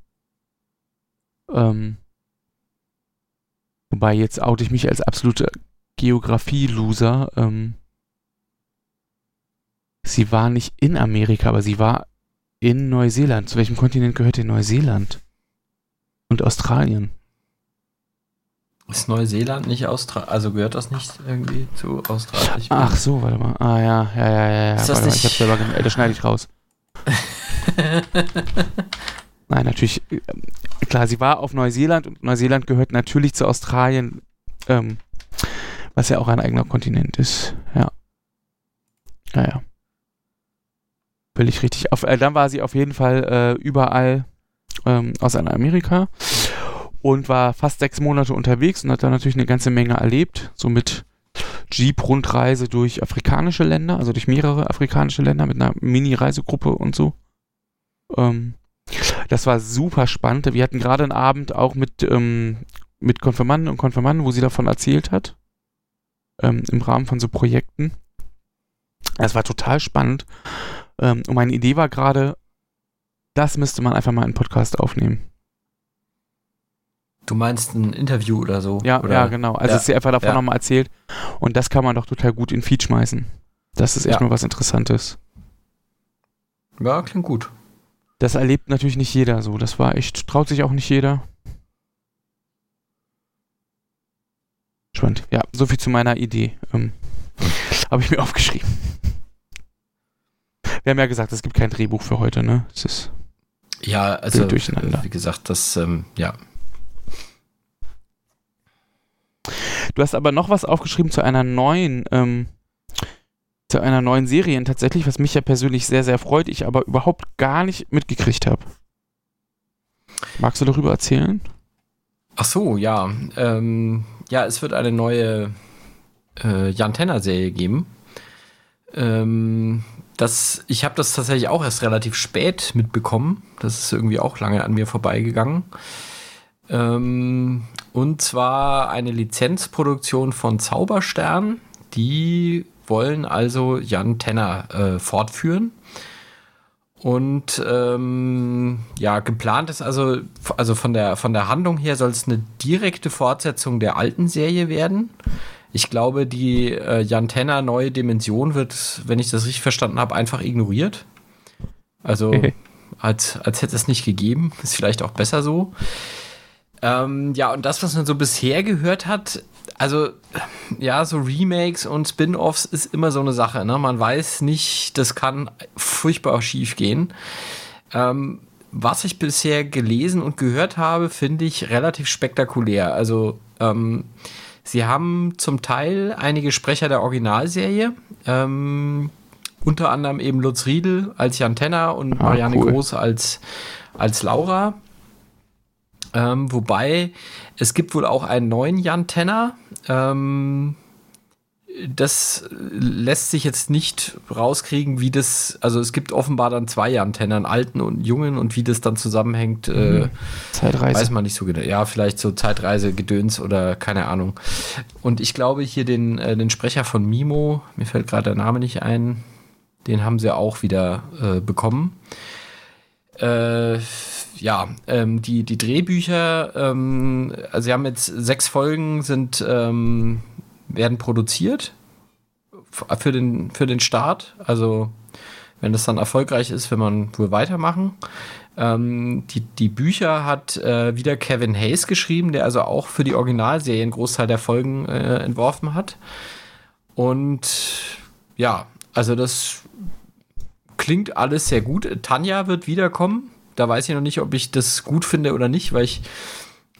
Ähm, wobei jetzt oute ich mich als absoluter Geografie-Loser. Ähm, sie war nicht in Amerika, aber sie war in Neuseeland. Zu welchem Kontinent gehört denn Neuseeland? Und Australien? Ist Neuseeland nicht Australien? Also gehört das nicht irgendwie zu Australien? Ach so, warte mal. Ah ja, ja, ja, ja. Ist das warte nicht? Mal. Ich hab's selber, das schneide ich raus. [LAUGHS] Nein, natürlich, äh, klar, sie war auf Neuseeland und Neuseeland gehört natürlich zu Australien, ähm, was ja auch ein eigener Kontinent ist. Ja. Ja, ja. Völlig richtig. Auf, äh, dann war sie auf jeden Fall äh, überall ähm, außer in Amerika und war fast sechs Monate unterwegs und hat da natürlich eine ganze Menge erlebt, so mit Jeep-Rundreise durch afrikanische Länder, also durch mehrere afrikanische Länder mit einer Mini-Reisegruppe und so. Ähm, das war super spannend. Wir hatten gerade einen Abend auch mit, ähm, mit Konfirmanden und Konfirmanden, wo sie davon erzählt hat. Ähm, Im Rahmen von so Projekten. Das war total spannend. Ähm, und meine Idee war gerade, das müsste man einfach mal in Podcast aufnehmen. Du meinst ein Interview oder so? Ja, oder? ja genau. Also ja, sie einfach davon ja. nochmal erzählt. Und das kann man doch total gut in Feed schmeißen. Das ist echt ja. mal was Interessantes. Ja, klingt gut. Das erlebt natürlich nicht jeder so. Das war echt, traut sich auch nicht jeder. Spannend. Ja, soviel zu meiner Idee. Ähm, [LAUGHS] Habe ich mir aufgeschrieben. Wir haben ja gesagt, es gibt kein Drehbuch für heute, ne? Es ist ja, also durcheinander. wie gesagt, das, ähm, ja. Du hast aber noch was aufgeschrieben zu einer neuen ähm, zu einer neuen Serie tatsächlich, was mich ja persönlich sehr, sehr freut, ich aber überhaupt gar nicht mitgekriegt habe. Magst du darüber erzählen? Ach so, ja. Ähm, ja, es wird eine neue äh, Jan Tenner-Serie geben. Ähm, das, ich habe das tatsächlich auch erst relativ spät mitbekommen. Das ist irgendwie auch lange an mir vorbeigegangen. Ähm, und zwar eine Lizenzproduktion von Zauberstern. Die wollen also Jan Tenner äh, fortführen. Und ähm, ja, geplant ist also, also von der, von der Handlung her soll es eine direkte Fortsetzung der alten Serie werden. Ich glaube, die äh, Jan Tenner neue Dimension wird, wenn ich das richtig verstanden habe, einfach ignoriert. Also als, als hätte es nicht gegeben. Ist vielleicht auch besser so. Ähm, ja, und das, was man so bisher gehört hat, also ja, so Remakes und Spin-offs ist immer so eine Sache. Ne? Man weiß nicht, das kann furchtbar schief gehen. Ähm, was ich bisher gelesen und gehört habe, finde ich relativ spektakulär. Also ähm, sie haben zum Teil einige Sprecher der Originalserie. Ähm, unter anderem eben Lutz Riedel als Jan Tenner und ah, Marianne cool. Groß als, als Laura. Ähm, wobei es gibt wohl auch einen neuen Jan Tenner. Ähm, das lässt sich jetzt nicht rauskriegen, wie das, also es gibt offenbar dann zwei Jan Tenner, einen alten und einen jungen und wie das dann zusammenhängt, äh, mhm. Zeitreise. weiß man nicht so genau. Ja, vielleicht so Zeitreise, Gedöns oder keine Ahnung. Und ich glaube hier den, äh, den Sprecher von Mimo, mir fällt gerade der Name nicht ein, den haben sie auch wieder äh, bekommen. Äh, ja, ähm, die, die Drehbücher, ähm, also sie haben jetzt sechs Folgen sind, ähm, werden produziert für den, für den Start. Also wenn das dann erfolgreich ist, wenn man wohl weitermachen. Ähm, die, die Bücher hat äh, wieder Kevin Hayes geschrieben, der also auch für die Originalserie einen Großteil der Folgen äh, entworfen hat. Und ja, also das klingt alles sehr gut. Tanja wird wiederkommen da weiß ich noch nicht, ob ich das gut finde oder nicht, weil ich,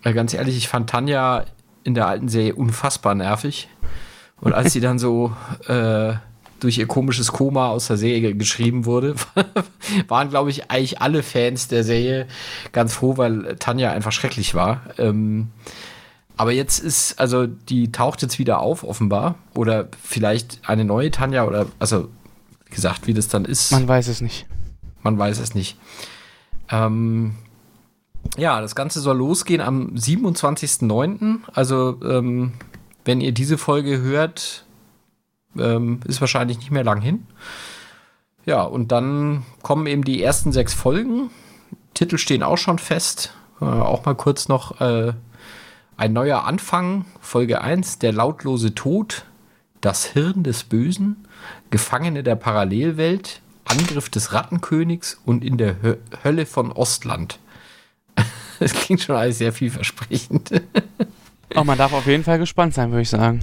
äh, ganz ehrlich, ich fand Tanja in der alten Serie unfassbar nervig. Und als sie dann so [LAUGHS] äh, durch ihr komisches Koma aus der Serie geschrieben wurde, [LAUGHS] waren, glaube ich, eigentlich alle Fans der Serie ganz froh, weil Tanja einfach schrecklich war. Ähm, aber jetzt ist, also die taucht jetzt wieder auf, offenbar. Oder vielleicht eine neue Tanja oder, also, gesagt, wie das dann ist. Man weiß es nicht. Man weiß es nicht. Ähm, ja, das Ganze soll losgehen am 27.09. Also, ähm, wenn ihr diese Folge hört, ähm, ist wahrscheinlich nicht mehr lang hin. Ja, und dann kommen eben die ersten sechs Folgen. Titel stehen auch schon fest. Äh, auch mal kurz noch äh, ein neuer Anfang, Folge 1, der lautlose Tod, das Hirn des Bösen, Gefangene der Parallelwelt, Angriff des Rattenkönigs und in der Hö Hölle von Ostland. [LAUGHS] Das klingt schon alles sehr vielversprechend. Oh, man darf auf jeden Fall gespannt sein, würde ich sagen.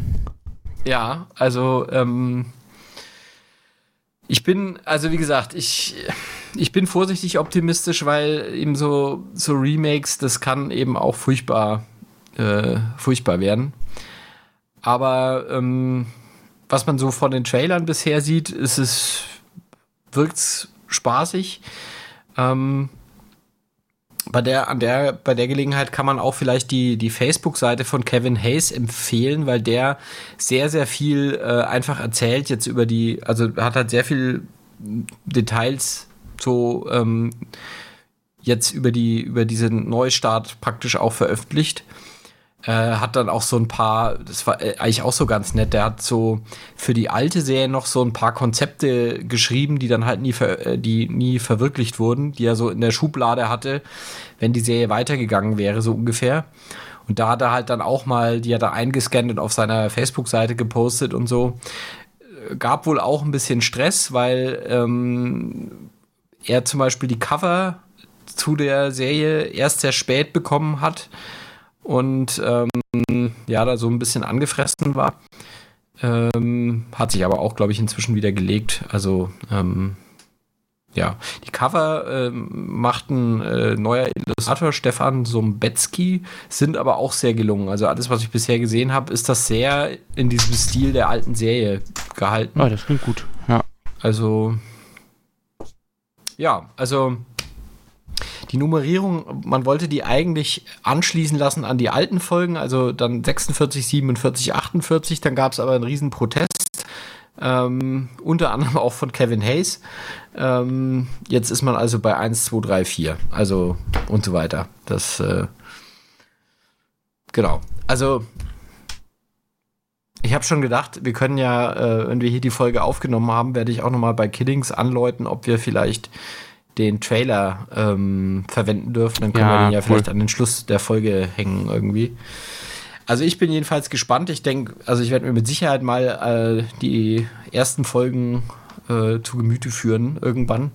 Ja, also ähm, ich bin, also wie gesagt, ich, ich bin vorsichtig optimistisch, weil eben so, so Remakes, das kann eben auch furchtbar, äh, furchtbar werden. Aber ähm, was man so von den Trailern bisher sieht, ist es wirkt spaßig. Ähm, bei der, an der, bei der Gelegenheit kann man auch vielleicht die, die Facebook-Seite von Kevin Hayes empfehlen, weil der sehr, sehr viel äh, einfach erzählt jetzt über die, also hat halt sehr viel Details so ähm, jetzt über die, über diesen Neustart praktisch auch veröffentlicht. Äh, hat dann auch so ein paar, das war äh, eigentlich auch so ganz nett, der hat so für die alte Serie noch so ein paar Konzepte geschrieben, die dann halt nie, äh, die nie verwirklicht wurden, die er so in der Schublade hatte, wenn die Serie weitergegangen wäre, so ungefähr. Und da hat er halt dann auch mal, die hat er eingescannt und auf seiner Facebook-Seite gepostet und so. Gab wohl auch ein bisschen Stress, weil ähm, er zum Beispiel die Cover zu der Serie erst sehr spät bekommen hat und ähm, ja, da so ein bisschen angefressen war. Ähm, hat sich aber auch, glaube ich, inzwischen wieder gelegt. Also ähm, ja, die Cover ähm, macht ein äh, neuer Illustrator, Stefan Sombetzky, sind aber auch sehr gelungen. Also alles, was ich bisher gesehen habe, ist das sehr in diesem Stil der alten Serie gehalten. Ah, das klingt gut, ja. Also ja, also die Nummerierung, man wollte die eigentlich anschließen lassen an die alten Folgen, also dann 46, 47, 48. Dann gab es aber einen riesen Protest Ähm, unter anderem auch von Kevin Hayes. Ähm, jetzt ist man also bei 1, 2, 3, 4. Also und so weiter. Das, äh, genau. Also, ich habe schon gedacht, wir können ja, äh, wenn wir hier die Folge aufgenommen haben, werde ich auch nochmal bei Killings anläuten, ob wir vielleicht den Trailer ähm, verwenden dürfen. Dann können ja, wir den ja cool. vielleicht an den Schluss der Folge hängen irgendwie. Also ich bin jedenfalls gespannt. Ich denke, also ich werde mir mit Sicherheit mal äh, die ersten Folgen äh, zu Gemüte führen irgendwann.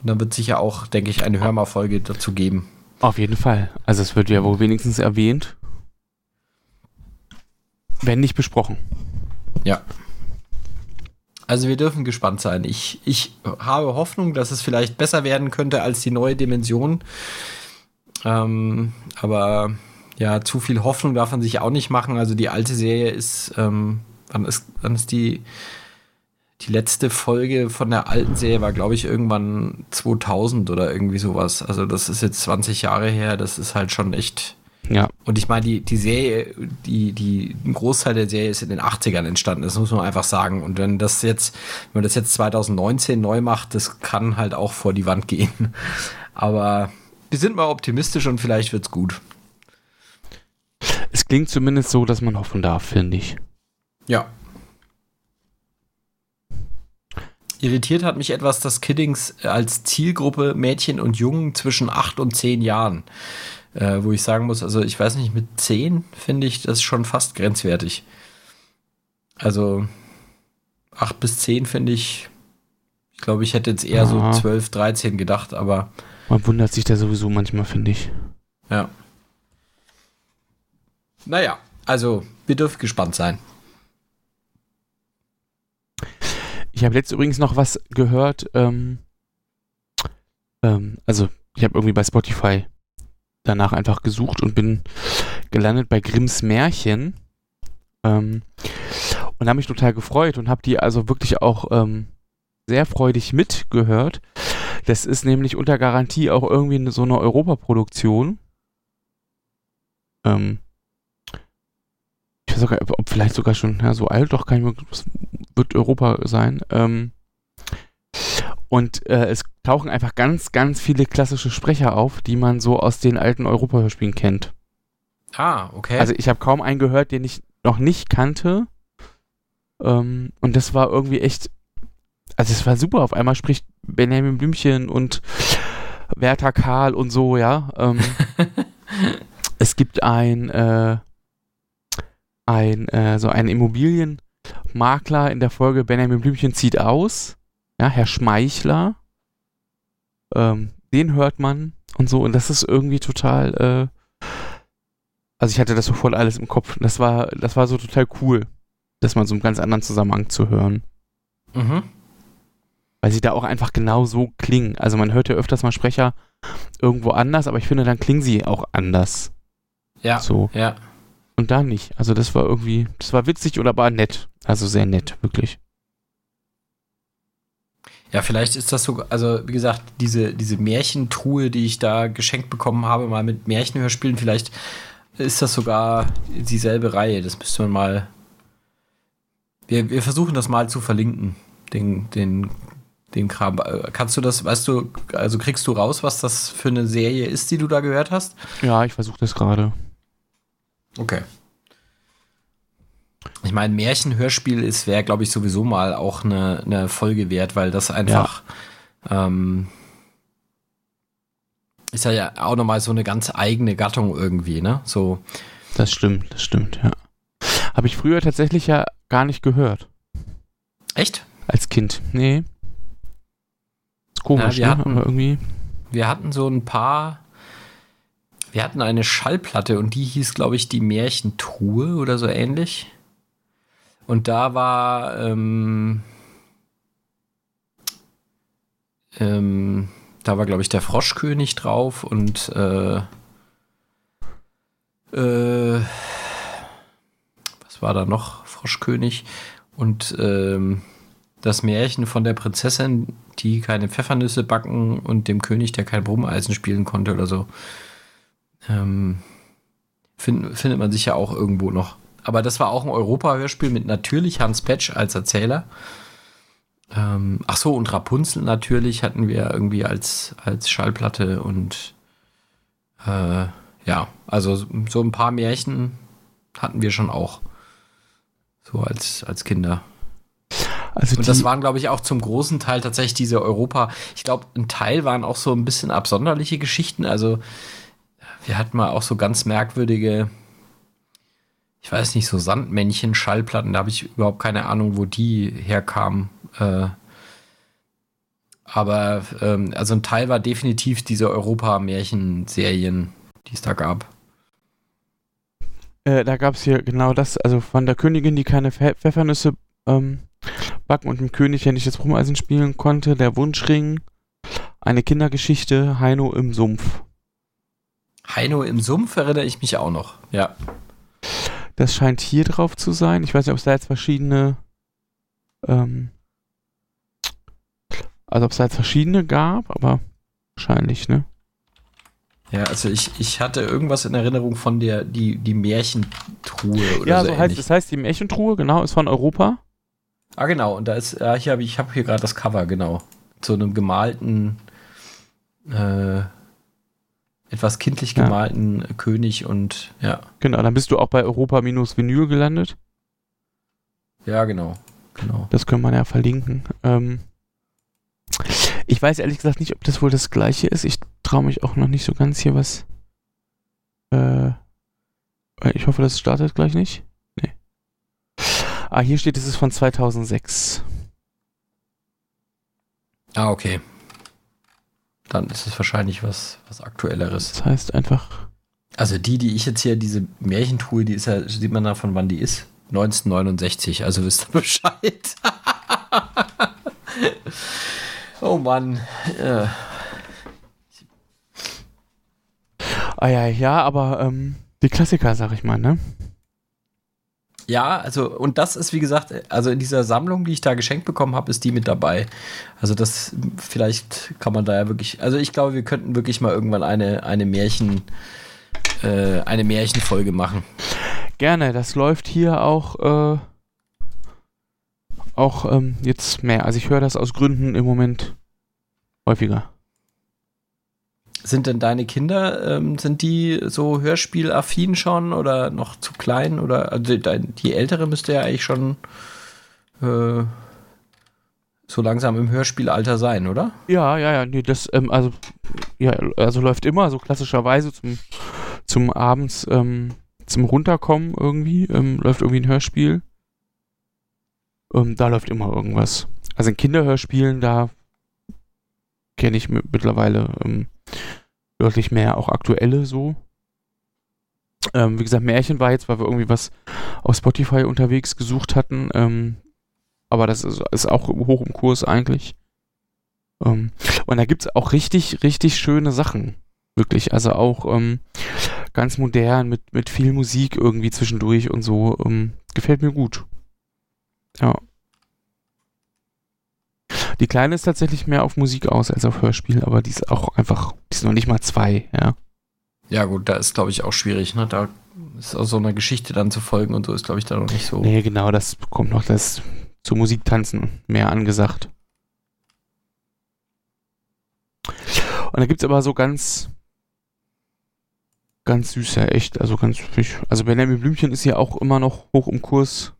Und dann wird sicher auch, denke ich, eine Hörmer-Folge dazu geben. Auf jeden Fall. Also es wird ja wohl wenigstens erwähnt. Wenn nicht besprochen. Ja. Also wir dürfen gespannt sein. Ich, ich habe Hoffnung, dass es vielleicht besser werden könnte als die neue Dimension. Ähm, aber ja, zu viel Hoffnung darf man sich auch nicht machen. Also die alte Serie ist, ähm, wann ist, wann ist die, die letzte Folge von der alten Serie war, glaube ich, irgendwann 2000 oder irgendwie sowas. Also das ist jetzt 20 Jahre her. Das ist halt schon echt. Ja. Und ich meine, die, die Serie, die, die, ein Großteil der Serie ist in den 80ern entstanden. Das muss man einfach sagen. Und wenn das jetzt, wenn man das jetzt 2019 neu macht, das kann halt auch vor die Wand gehen. Aber wir sind mal optimistisch und vielleicht wird's gut. Es klingt zumindest so, dass man hoffen darf, finde ich. Ja. Irritiert hat mich etwas, dass Kiddings als Zielgruppe Mädchen und Jungen zwischen 8 und 10 Jahren, äh, wo ich sagen muss, also ich weiß nicht, mit 10 finde ich das schon fast grenzwertig. Also 8 bis 10 finde ich, ich glaube, ich hätte jetzt eher ja. so 12, 13 gedacht, aber. Man wundert sich da sowieso manchmal, finde ich. Ja. Naja, also wir dürfen gespannt sein. Ich habe jetzt übrigens noch was gehört. Ähm, ähm, also ich habe irgendwie bei Spotify danach einfach gesucht und bin gelandet bei Grimms Märchen. Ähm, und habe mich total gefreut und habe die also wirklich auch ähm, sehr freudig mitgehört. Das ist nämlich unter Garantie auch irgendwie so eine Europaproduktion. Ähm, ich weiß sogar, ob vielleicht sogar schon ja, so alt, doch kann ich, wird Europa sein. Ähm, und äh, es tauchen einfach ganz, ganz viele klassische Sprecher auf, die man so aus den alten Europa-Hörspielen kennt. Ah, okay. Also ich habe kaum einen gehört, den ich noch nicht kannte. Ähm, und das war irgendwie echt, also es war super. Auf einmal spricht Benjamin Blümchen und Werther Karl und so, ja. Ähm, [LAUGHS] es gibt ein, äh, ein, äh, so ein Immobilienmakler in der Folge Benjamin Blümchen zieht aus. Ja, Herr Schmeichler. Ähm, den hört man und so. Und das ist irgendwie total, äh, also ich hatte das so voll alles im Kopf. Das war, das war so total cool, das mal so einen ganz anderen Zusammenhang zu hören. Mhm. Weil sie da auch einfach genau so klingen. Also man hört ja öfters mal Sprecher irgendwo anders, aber ich finde, dann klingen sie auch anders. Ja. So. Ja und da nicht. Also das war irgendwie, das war witzig oder war nett. Also sehr nett, wirklich. Ja, vielleicht ist das so, also wie gesagt, diese, diese Märchentruhe, die ich da geschenkt bekommen habe, mal mit Märchenhörspielen, vielleicht ist das sogar dieselbe Reihe. Das müsste man mal. Wir, wir versuchen das mal zu verlinken, den, den, den Kram. Kannst du das, weißt du, also kriegst du raus, was das für eine Serie ist, die du da gehört hast? Ja, ich versuche das gerade. Okay. Ich meine, Märchenhörspiel ist, wäre, glaube ich, sowieso mal auch eine, eine Folge wert, weil das einfach ja. ähm, ist ja auch nochmal so eine ganz eigene Gattung irgendwie, ne? So. Das stimmt, das stimmt, ja. Habe ich früher tatsächlich ja gar nicht gehört. Echt? Als Kind. Nee. Ist komisch, ja, wir ne? hatten, Aber irgendwie. Wir hatten so ein paar wir hatten eine Schallplatte und die hieß, glaube ich, die Märchentruhe oder so ähnlich. Und da war ähm, ähm, da war, glaube ich, der Froschkönig drauf und äh, äh, was war da noch? Froschkönig und ähm, das Märchen von der Prinzessin, die keine Pfeffernüsse backen und dem König, der kein Brummeisen spielen konnte oder so. Ähm, find, findet man sicher auch irgendwo noch. Aber das war auch ein Europa-Hörspiel mit natürlich Hans Petsch als Erzähler. Ähm, ach so, und Rapunzel natürlich hatten wir irgendwie als, als Schallplatte und äh, ja, also so ein paar Märchen hatten wir schon auch. So als, als Kinder. Also und das waren, glaube ich, auch zum großen Teil tatsächlich diese Europa. Ich glaube, ein Teil waren auch so ein bisschen absonderliche Geschichten. Also wir hatten mal auch so ganz merkwürdige, ich weiß nicht, so Sandmännchen, Schallplatten. Da habe ich überhaupt keine Ahnung, wo die herkamen. Äh, aber ähm, also ein Teil war definitiv diese Europa-Märchen-Serien, die es da gab. Äh, da gab es hier genau das, also von der Königin, die keine Pfe Pfeffernüsse ähm, backen und dem König, der nicht das Brumeisen spielen konnte, der Wunschring, eine Kindergeschichte, Heino im Sumpf. Heino im Sumpf erinnere ich mich auch noch, ja. Das scheint hier drauf zu sein. Ich weiß nicht, ob es da jetzt verschiedene ähm, also ob es da jetzt verschiedene gab, aber wahrscheinlich, ne? Ja, also ich, ich hatte irgendwas in Erinnerung von der, die, die Märchentruhe oder ja, so. Ja, so heißt das heißt die Märchentruhe, genau, ist von Europa. Ah, genau, und da ist, ja, hier habe ich, habe hier gerade das Cover, genau. Zu einem gemalten, äh, etwas kindlich gemalten ja. König und ja. Genau, dann bist du auch bei Europa-Vinyl gelandet. Ja, genau. genau. Das können wir ja verlinken. Ähm, ich weiß ehrlich gesagt nicht, ob das wohl das gleiche ist. Ich traue mich auch noch nicht so ganz hier was. Äh, ich hoffe, das startet gleich nicht. Nee. Ah, hier steht, es ist von 2006. Ah, okay. Dann ist es wahrscheinlich was, was Aktuelleres. Das heißt einfach. Also die, die ich jetzt hier, diese Märchentruhe, die ist ja, sieht man davon, wann die ist. 1969, also [LAUGHS] wisst ihr Bescheid. [LAUGHS] Oh Mann. Ja. Ah ja, ja, aber ähm, die Klassiker, sag ich mal, ne? Ja, also, und das ist, wie gesagt, also in dieser Sammlung, die ich da geschenkt bekommen habe, ist die mit dabei. Also, das, vielleicht kann man da ja wirklich, also ich glaube, wir könnten wirklich mal irgendwann eine, eine Märchen, äh, eine Märchenfolge machen. Gerne, das läuft hier auch, äh, auch ähm, jetzt mehr. Also ich höre das aus Gründen im Moment häufiger. Sind denn deine Kinder, ähm, sind die so hörspielaffin schon oder noch zu klein? Oder also die, ältere müsste ja eigentlich schon äh, so langsam im Hörspielalter sein, oder? Ja, ja, ja, nee, das, ähm, also, ja, also läuft immer so klassischerweise zum, zum abends, ähm, zum Runterkommen irgendwie, ähm, läuft irgendwie ein Hörspiel. Ähm, da läuft immer irgendwas. Also in Kinderhörspielen, da kenne ich mittlerweile ähm, deutlich mehr auch aktuelle so. Ähm, wie gesagt, Märchen war jetzt, weil wir irgendwie was auf Spotify unterwegs gesucht hatten. Ähm, aber das ist, ist, auch hoch im Kurs eigentlich. Ähm, und da gibt es auch richtig, richtig schöne Sachen. Wirklich. Also auch ähm, ganz modern mit, mit viel Musik irgendwie zwischendurch und so. Ähm, gefällt mir gut. Ja. Die Kleine ist tatsächlich mehr auf Musik aus als auf Hörspiel, aber die ist auch einfach, die ist noch nicht mal zwei, ja. Ja, gut, da ist, glaube ich, auch schwierig, ne? Da ist auch so eine Geschichte dann zu folgen und so ist, glaube ich, da noch nicht so. Nee, genau, das kommt noch das zu Musiktanzen mehr angesagt. Und da gibt es aber so ganz, ganz süße, echt, also ganz. Also Benjamin Blümchen ist ja auch immer noch hoch im Kurs.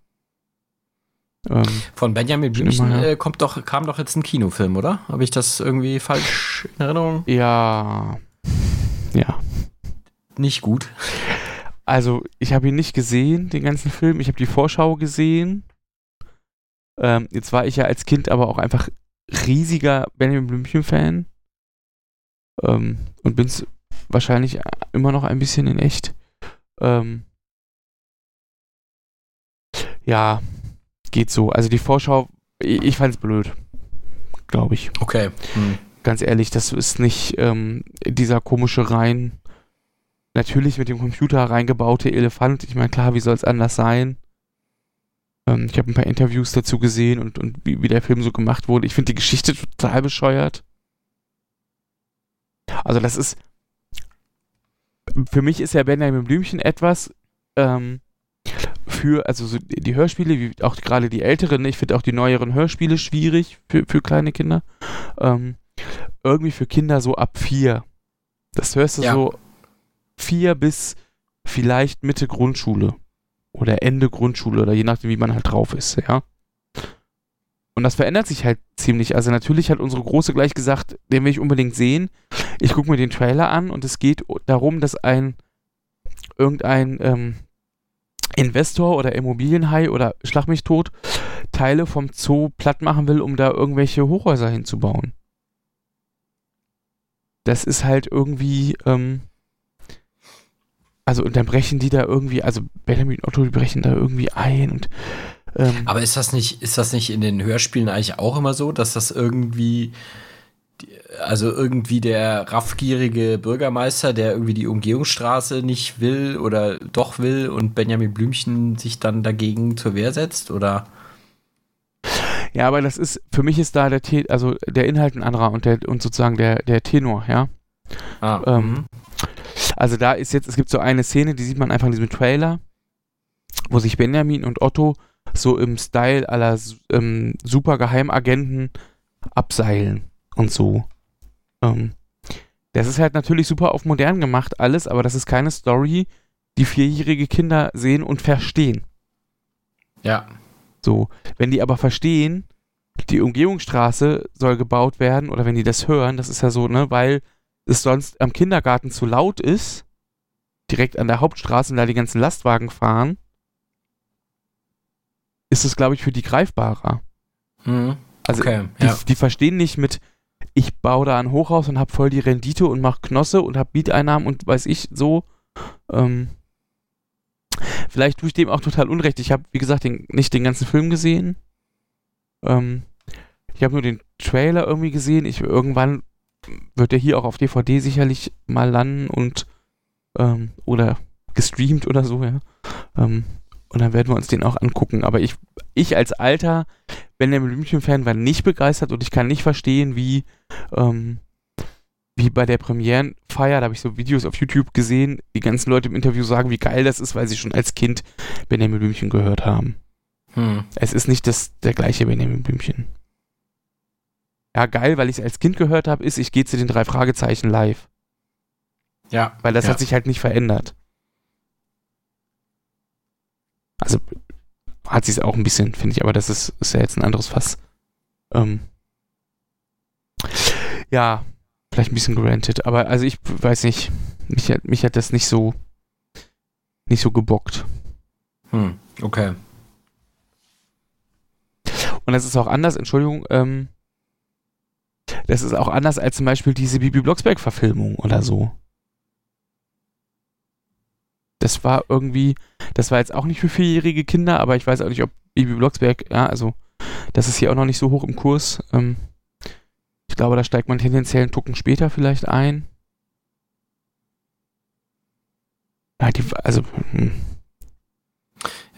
Ähm, Von Benjamin Blümchen äh, kommt doch, kam doch jetzt ein Kinofilm, oder? Habe ich das irgendwie falsch in Erinnerung? Ja. Ja. Nicht gut. Also, ich habe ihn nicht gesehen, den ganzen Film. Ich habe die Vorschau gesehen. Ähm, jetzt war ich ja als Kind aber auch einfach riesiger Benjamin Blümchen-Fan. Ähm, und bin es wahrscheinlich immer noch ein bisschen in echt. Ähm, ja, geht so. Also die Vorschau, ich, ich fand es blöd. Glaube ich. Okay. Hm. Ganz ehrlich, das ist nicht ähm, dieser komische rein, natürlich mit dem Computer reingebaute Elefant. Ich meine, klar, wie soll es anders sein? Ähm, ich habe ein paar Interviews dazu gesehen und, und wie, wie der Film so gemacht wurde. Ich finde die Geschichte total bescheuert. Also das ist, für mich ist ja Benjamin Blümchen etwas, ähm, für, also so die Hörspiele, wie auch gerade die älteren, ich finde auch die neueren Hörspiele schwierig für, für kleine Kinder. Ähm, irgendwie für Kinder so ab vier. Das hörst du ja. so vier bis vielleicht Mitte Grundschule oder Ende Grundschule oder je nachdem, wie man halt drauf ist, ja. Und das verändert sich halt ziemlich. Also natürlich hat unsere Große gleich gesagt, den will ich unbedingt sehen. Ich gucke mir den Trailer an und es geht darum, dass ein irgendein ähm, Investor oder Immobilienhai oder Schlag mich tot Teile vom Zoo platt machen will, um da irgendwelche Hochhäuser hinzubauen. Das ist halt irgendwie, ähm, also und dann brechen die da irgendwie, also Benjamin und Otto, die brechen da irgendwie ein und ähm, Aber ist das nicht, ist das nicht in den Hörspielen eigentlich auch immer so, dass das irgendwie, also irgendwie der raffgierige Bürgermeister, der irgendwie die Umgehungsstraße nicht will oder doch will und Benjamin Blümchen sich dann dagegen zur Wehr setzt, oder? Ja, aber das ist, für mich ist da der, also der Inhalt ein anderer und der, und sozusagen der, der Tenor, ja. Ah, ähm, mhm. also da ist jetzt, es gibt so eine Szene, die sieht man einfach in diesem Trailer, wo sich Benjamin und Otto so im Style aller ähm, Supergeheimagenten abseilen und so. Ähm, das ist halt natürlich super auf modern gemacht alles, aber das ist keine Story, die vierjährige Kinder sehen und verstehen. Ja. So, wenn die aber verstehen, die Umgehungsstraße soll gebaut werden oder wenn die das hören, das ist ja so, ne, weil es sonst am Kindergarten zu laut ist, direkt an der Hauptstraße und da die ganzen Lastwagen fahren, ist es, glaube ich, für die greifbarer. Mhm. Also okay, die, ja. die, verstehen nicht mit, ich baue da ein Hochhaus und habe voll die Rendite und mache Knosse und habe Mieteinnahmen und weiß ich so. Ähm, vielleicht tue ich dem auch total unrecht. Ich habe, wie gesagt, den, nicht den ganzen Film gesehen. Ähm, ich habe nur den Trailer irgendwie gesehen. Ich irgendwann wird er hier auch auf DVD sicherlich mal landen und ähm, oder gestreamt oder so, ja. Ähm, und dann werden wir uns den auch angucken. Aber ich, ich als alter Benjamin Blümchen-Fan war nicht begeistert und ich kann nicht verstehen, wie, ähm, wie bei der Premierenfeier, da habe ich so Videos auf YouTube gesehen, die ganzen Leute im Interview sagen, wie geil das ist, weil sie schon als Kind Benjamin Blümchen gehört haben. Hm. Es ist nicht das, der gleiche Benjamin Blümchen. Ja, geil, weil ich es als Kind gehört habe, ist, ich gehe zu den drei Fragezeichen live. Ja. Weil das ja. hat sich halt nicht verändert. Also hat sie es auch ein bisschen, finde ich, aber das ist, ist ja jetzt ein anderes Fass. Ähm, ja, vielleicht ein bisschen granted, aber also ich weiß nicht, mich hat, mich hat das nicht so nicht so gebockt. Hm, okay. Und das ist auch anders, Entschuldigung, ähm, das ist auch anders als zum Beispiel diese Bibi Blocksberg-Verfilmung oder so. Das war irgendwie, das war jetzt auch nicht für vierjährige Kinder, aber ich weiß auch nicht, ob Bibi Blocksberg, ja, also das ist hier auch noch nicht so hoch im Kurs. Ähm, ich glaube, da steigt man tendenziell einen Tucken später vielleicht ein. Ja, die, also. Hm.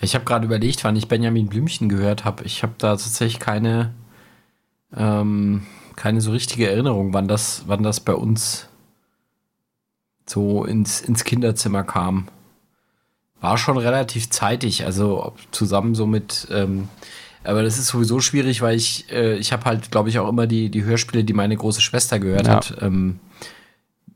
Ich habe gerade überlegt, wann ich Benjamin Blümchen gehört habe. Ich habe da tatsächlich keine, ähm, keine so richtige Erinnerung, wann das, wann das bei uns so ins, ins Kinderzimmer kam war schon relativ zeitig, also zusammen so mit, ähm, aber das ist sowieso schwierig, weil ich, äh, ich habe halt, glaube ich, auch immer die, die Hörspiele, die meine große Schwester gehört ja. hat, ähm,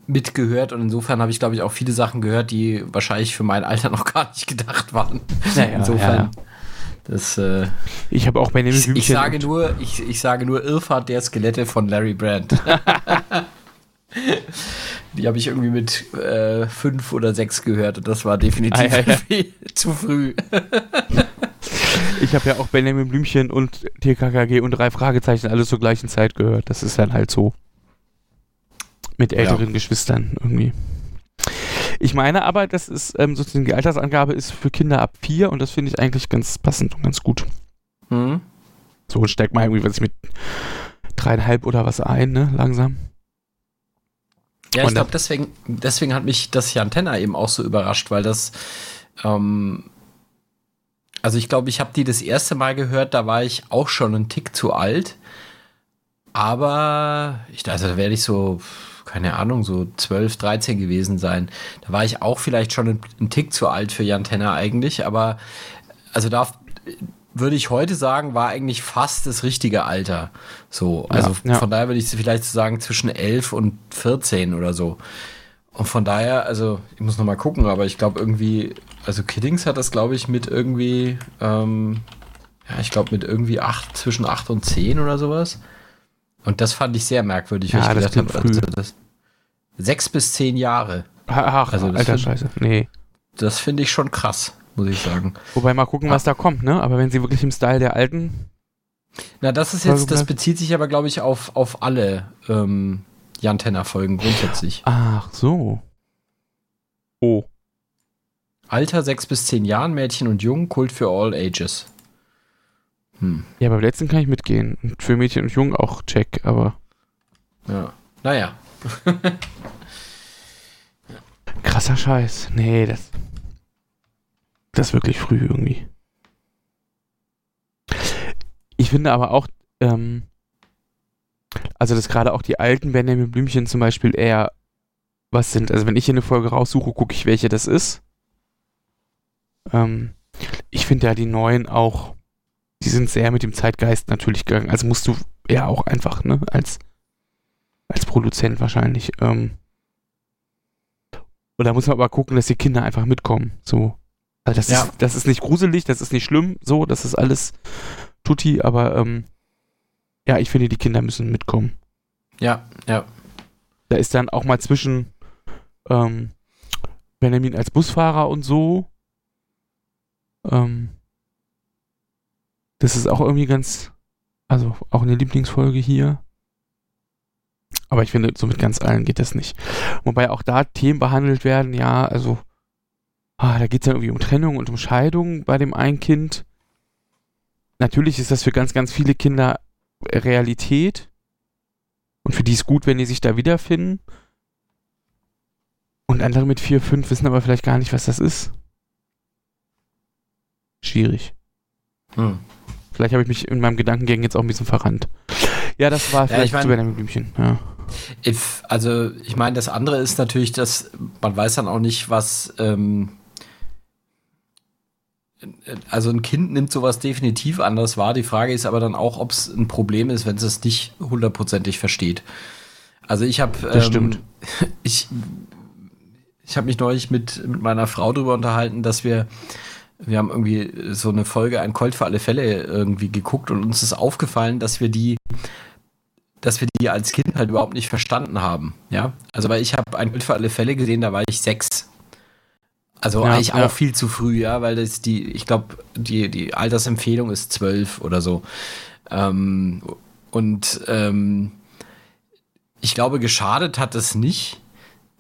mitgehört und insofern habe ich, glaube ich, auch viele Sachen gehört, die wahrscheinlich für mein Alter [LAUGHS] noch gar nicht gedacht waren. Naja, insofern. Ja. Das, äh, ich habe auch bei dem ich, ich sage nur, ich, ich sage nur Irrfahrt der Skelette von Larry Brandt. [LAUGHS] Die habe ich irgendwie mit äh, fünf oder sechs gehört und das war definitiv ah, ja, ja. [LAUGHS] zu früh. ich habe ja auch Benjamin Blümchen und TKKG und drei Fragezeichen alles zur gleichen Zeit gehört. Das ist dann halt so. Mit älteren ja. Geschwistern irgendwie. Ich meine aber, das ist ähm, sozusagen die Altersangabe ist für Kinder ab vier und das finde ich eigentlich ganz passend und ganz gut. Mhm. So steckt mal irgendwie, was ich mit dreieinhalb oder was ein, ne, langsam. Ja, ich glaube, deswegen, deswegen hat mich das hier Antenna eben auch so überrascht, weil das, ähm, also ich glaube, ich habe die das erste Mal gehört, da war ich auch schon einen Tick zu alt. Aber ich also da werde ich so, keine Ahnung, so 12, 13 gewesen sein. Da war ich auch vielleicht schon einen, einen Tick zu alt für Jantenna eigentlich, aber also da würde ich heute sagen, war eigentlich fast das richtige Alter. So, also ja, ja. von daher würde ich vielleicht sagen zwischen 11 und 14 oder so. Und von daher, also ich muss noch mal gucken, aber ich glaube irgendwie, also Kiddings hat das glaube ich mit irgendwie, ähm, ja, ich glaube mit irgendwie 8, zwischen 8 und 10 oder sowas. Und das fand ich sehr merkwürdig, ja, weil ich gedacht habe, also das, 6 bis 10 Jahre. Ach, also alter find, Scheiße, nee. Das finde ich schon krass muss ich sagen. Wobei mal gucken, was da kommt, ne? Aber wenn sie wirklich im Style der alten. Na, das ist jetzt, das bezieht sich aber, glaube ich, auf, auf alle ähm, Jan Tenner-Folgen grundsätzlich. Ach so. Oh. Alter 6 bis 10 Jahren, Mädchen und Jung, Kult für all ages. Hm. Ja, beim letzten kann ich mitgehen. Und für Mädchen und Jung auch check, aber. Ja. Naja. [LAUGHS] Krasser Scheiß. Nee, das. Das ist wirklich früh irgendwie. Ich finde aber auch, ähm, also dass gerade auch die alten Benjamin Blümchen zum Beispiel eher was sind. Also wenn ich hier eine Folge raussuche, gucke ich, welche das ist. Ähm, ich finde ja die neuen auch, die sind sehr mit dem Zeitgeist natürlich gegangen. Also musst du ja auch einfach, ne, als, als Produzent wahrscheinlich. Ähm, und da muss man aber gucken, dass die Kinder einfach mitkommen. So. Also das, ja. ist, das ist nicht gruselig, das ist nicht schlimm, so, das ist alles tutti, aber ähm, ja, ich finde, die Kinder müssen mitkommen. Ja, ja. Da ist dann auch mal zwischen ähm, Benjamin als Busfahrer und so. Ähm, das ist auch irgendwie ganz, also auch eine Lieblingsfolge hier. Aber ich finde, so mit ganz allen geht das nicht. Wobei auch da Themen behandelt werden, ja, also ah, da geht es ja irgendwie um Trennung und um Scheidung bei dem einen Kind. Natürlich ist das für ganz, ganz viele Kinder Realität. Und für die ist gut, wenn die sich da wiederfinden. Und andere mit vier, fünf wissen aber vielleicht gar nicht, was das ist. Schwierig. Hm. Vielleicht habe ich mich in meinem Gedankengängen jetzt auch ein bisschen verrannt. Ja, das war vielleicht ja, ich mein, zu Benjamin Blümchen. Ja. If, also, ich meine, das andere ist natürlich, dass man weiß dann auch nicht, was ähm, also ein Kind nimmt sowas definitiv anders wahr. Die Frage ist aber dann auch, ob es ein Problem ist, wenn es es nicht hundertprozentig versteht. Also ich habe, ähm, [LAUGHS] ich, ich habe mich neulich mit, mit meiner Frau darüber unterhalten, dass wir, wir haben irgendwie so eine Folge Ein Colt für alle Fälle irgendwie geguckt und uns ist aufgefallen, dass wir die, dass wir die als Kind halt überhaupt nicht verstanden haben. Ja, also weil ich habe Ein Colt für alle Fälle gesehen, da war ich sechs. Also ja, eigentlich ja. auch viel zu früh, ja, weil das die, ich glaube, die, die Altersempfehlung ist zwölf oder so. Ähm, und ähm, ich glaube, geschadet hat es nicht.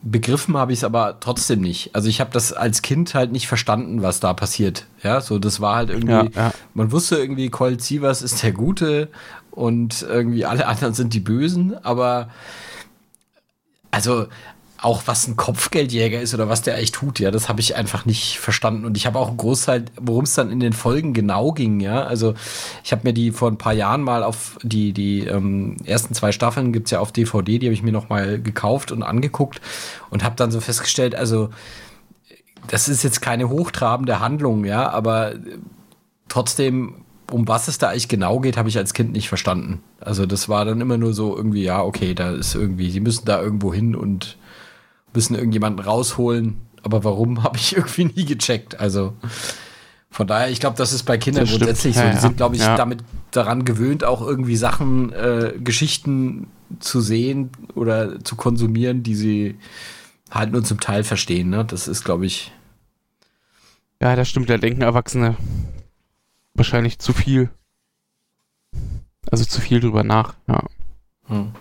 Begriffen habe ich es aber trotzdem nicht. Also ich habe das als Kind halt nicht verstanden, was da passiert. Ja, so das war halt irgendwie, ja, ja. man wusste irgendwie, Colt Sievers ist der Gute und irgendwie alle anderen sind die Bösen, aber also auch was ein Kopfgeldjäger ist oder was der eigentlich tut, ja, das habe ich einfach nicht verstanden. Und ich habe auch einen Großteil, worum es dann in den Folgen genau ging, ja. Also ich habe mir die vor ein paar Jahren mal auf die, die ähm, ersten zwei Staffeln gibt's ja auf DVD, die habe ich mir noch mal gekauft und angeguckt und habe dann so festgestellt, also das ist jetzt keine hochtrabende Handlung, ja, aber trotzdem um was es da eigentlich genau geht, habe ich als Kind nicht verstanden. Also das war dann immer nur so irgendwie, ja, okay, da ist irgendwie, sie müssen da irgendwo hin und müssen irgendjemanden rausholen. Aber warum, [LAUGHS] habe ich irgendwie nie gecheckt. Also von daher, ich glaube, das ist bei Kindern grundsätzlich so. Die ja, sind, glaube ich, ja. damit daran gewöhnt, auch irgendwie Sachen, äh, Geschichten zu sehen oder zu konsumieren, die sie halt nur zum Teil verstehen. Ne? Das ist, glaube ich. Ja, das stimmt. Da denken Erwachsene wahrscheinlich zu viel. Also zu viel drüber nach, ja. Hm.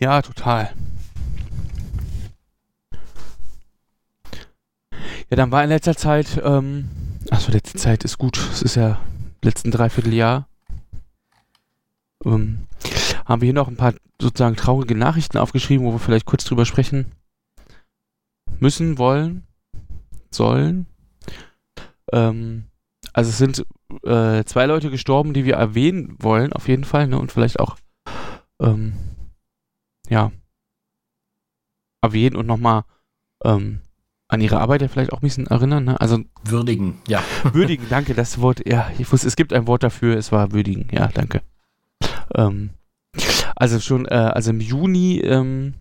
Ja, total. Ja, dann war in letzter Zeit, ähm, achso, letzte Zeit ist gut, es ist ja letzten Dreivierteljahr, ähm, haben wir hier noch ein paar sozusagen traurige Nachrichten aufgeschrieben, wo wir vielleicht kurz drüber sprechen müssen, wollen, sollen. Ähm, also es sind äh, zwei Leute gestorben, die wir erwähnen wollen, auf jeden Fall, ne, und vielleicht auch ähm, ja, erwähnen und nochmal ähm, an ihre Arbeit ja vielleicht auch ein bisschen erinnern. Ne? Also würdigen, ja. [LAUGHS] Würdigen, danke, das Wort, ja, ich wusste, es gibt ein Wort dafür, es war würdigen, ja, danke. Ähm, also schon, äh, also im Juni ähm,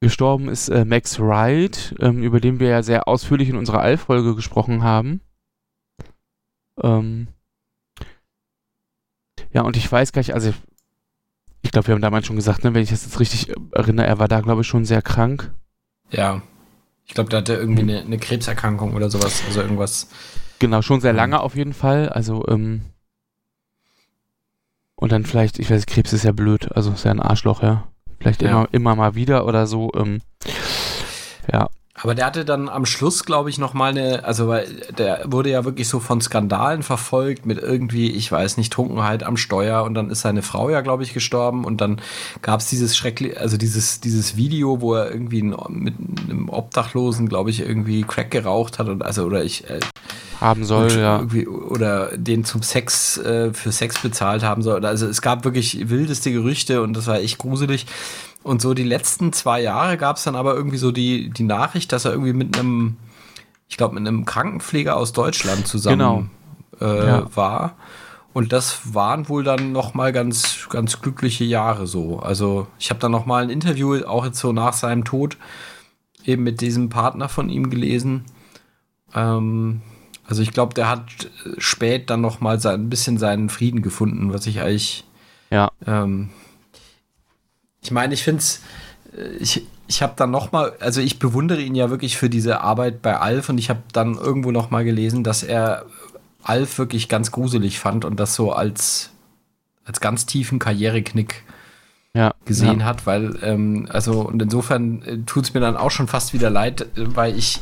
gestorben ist äh, Max Wright, ähm, über den wir ja sehr ausführlich in unserer All-Folge gesprochen haben. Ähm, ja, und ich weiß gar nicht, also glaube, wir haben damals schon gesagt, ne, wenn ich das jetzt richtig erinnere, er war da, glaube ich, schon sehr krank. Ja. Ich glaube, da hat er irgendwie eine, eine, Krebserkrankung oder sowas, also irgendwas. Genau, schon sehr lange auf jeden Fall. Also, ähm, und dann vielleicht, ich weiß, Krebs ist ja blöd, also ist ja ein Arschloch, ja. Vielleicht ja. immer, immer mal wieder oder so. Ähm, ja. Aber der hatte dann am Schluss, glaube ich, noch mal eine, also weil der wurde ja wirklich so von Skandalen verfolgt mit irgendwie, ich weiß nicht, Trunkenheit am Steuer und dann ist seine Frau ja, glaube ich, gestorben und dann gab es dieses schreckliche, also dieses, dieses Video, wo er irgendwie mit einem Obdachlosen, glaube ich, irgendwie Crack geraucht hat und also oder ich äh, haben soll, ja. Oder den zum Sex, äh, für Sex bezahlt haben soll. Also es gab wirklich wildeste Gerüchte und das war echt gruselig. Und so die letzten zwei Jahre gab es dann aber irgendwie so die, die Nachricht, dass er irgendwie mit einem, ich glaube, mit einem Krankenpfleger aus Deutschland zusammen genau. äh, ja. war. Und das waren wohl dann noch mal ganz, ganz glückliche Jahre so. Also ich habe dann noch mal ein Interview, auch jetzt so nach seinem Tod, eben mit diesem Partner von ihm gelesen. Ähm, also ich glaube, der hat spät dann noch mal sein, ein bisschen seinen Frieden gefunden, was ich eigentlich ja. Ähm, ich meine, ich finde es, äh, ich, ich habe dann noch mal, also ich bewundere ihn ja wirklich für diese Arbeit bei Alf und ich habe dann irgendwo noch mal gelesen, dass er Alf wirklich ganz gruselig fand und das so als, als ganz tiefen Karriereknick ja, gesehen ja. hat, weil, ähm, also, und insofern äh, tut es mir dann auch schon fast wieder leid, weil ich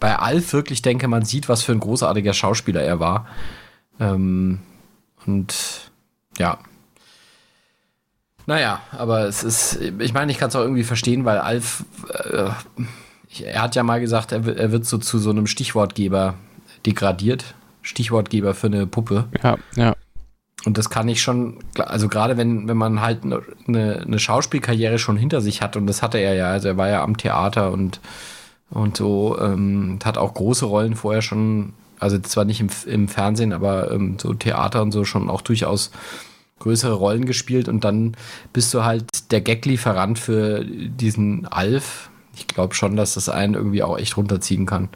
bei Alf wirklich denke, man sieht, was für ein großartiger Schauspieler er war. Ähm, und ja, naja, aber es ist, ich meine, ich kann es auch irgendwie verstehen, weil Alf, äh, er hat ja mal gesagt, er, er wird so zu so einem Stichwortgeber degradiert. Stichwortgeber für eine Puppe. Ja, ja. Und das kann ich schon, also gerade wenn, wenn man halt eine, eine Schauspielkarriere schon hinter sich hat, und das hatte er ja, also er war ja am Theater und, und so, ähm, hat auch große Rollen vorher schon, also zwar nicht im, im Fernsehen, aber ähm, so Theater und so schon auch durchaus größere Rollen gespielt und dann bist du halt der Gag-Lieferant für diesen Alf. Ich glaube schon, dass das einen irgendwie auch echt runterziehen kann.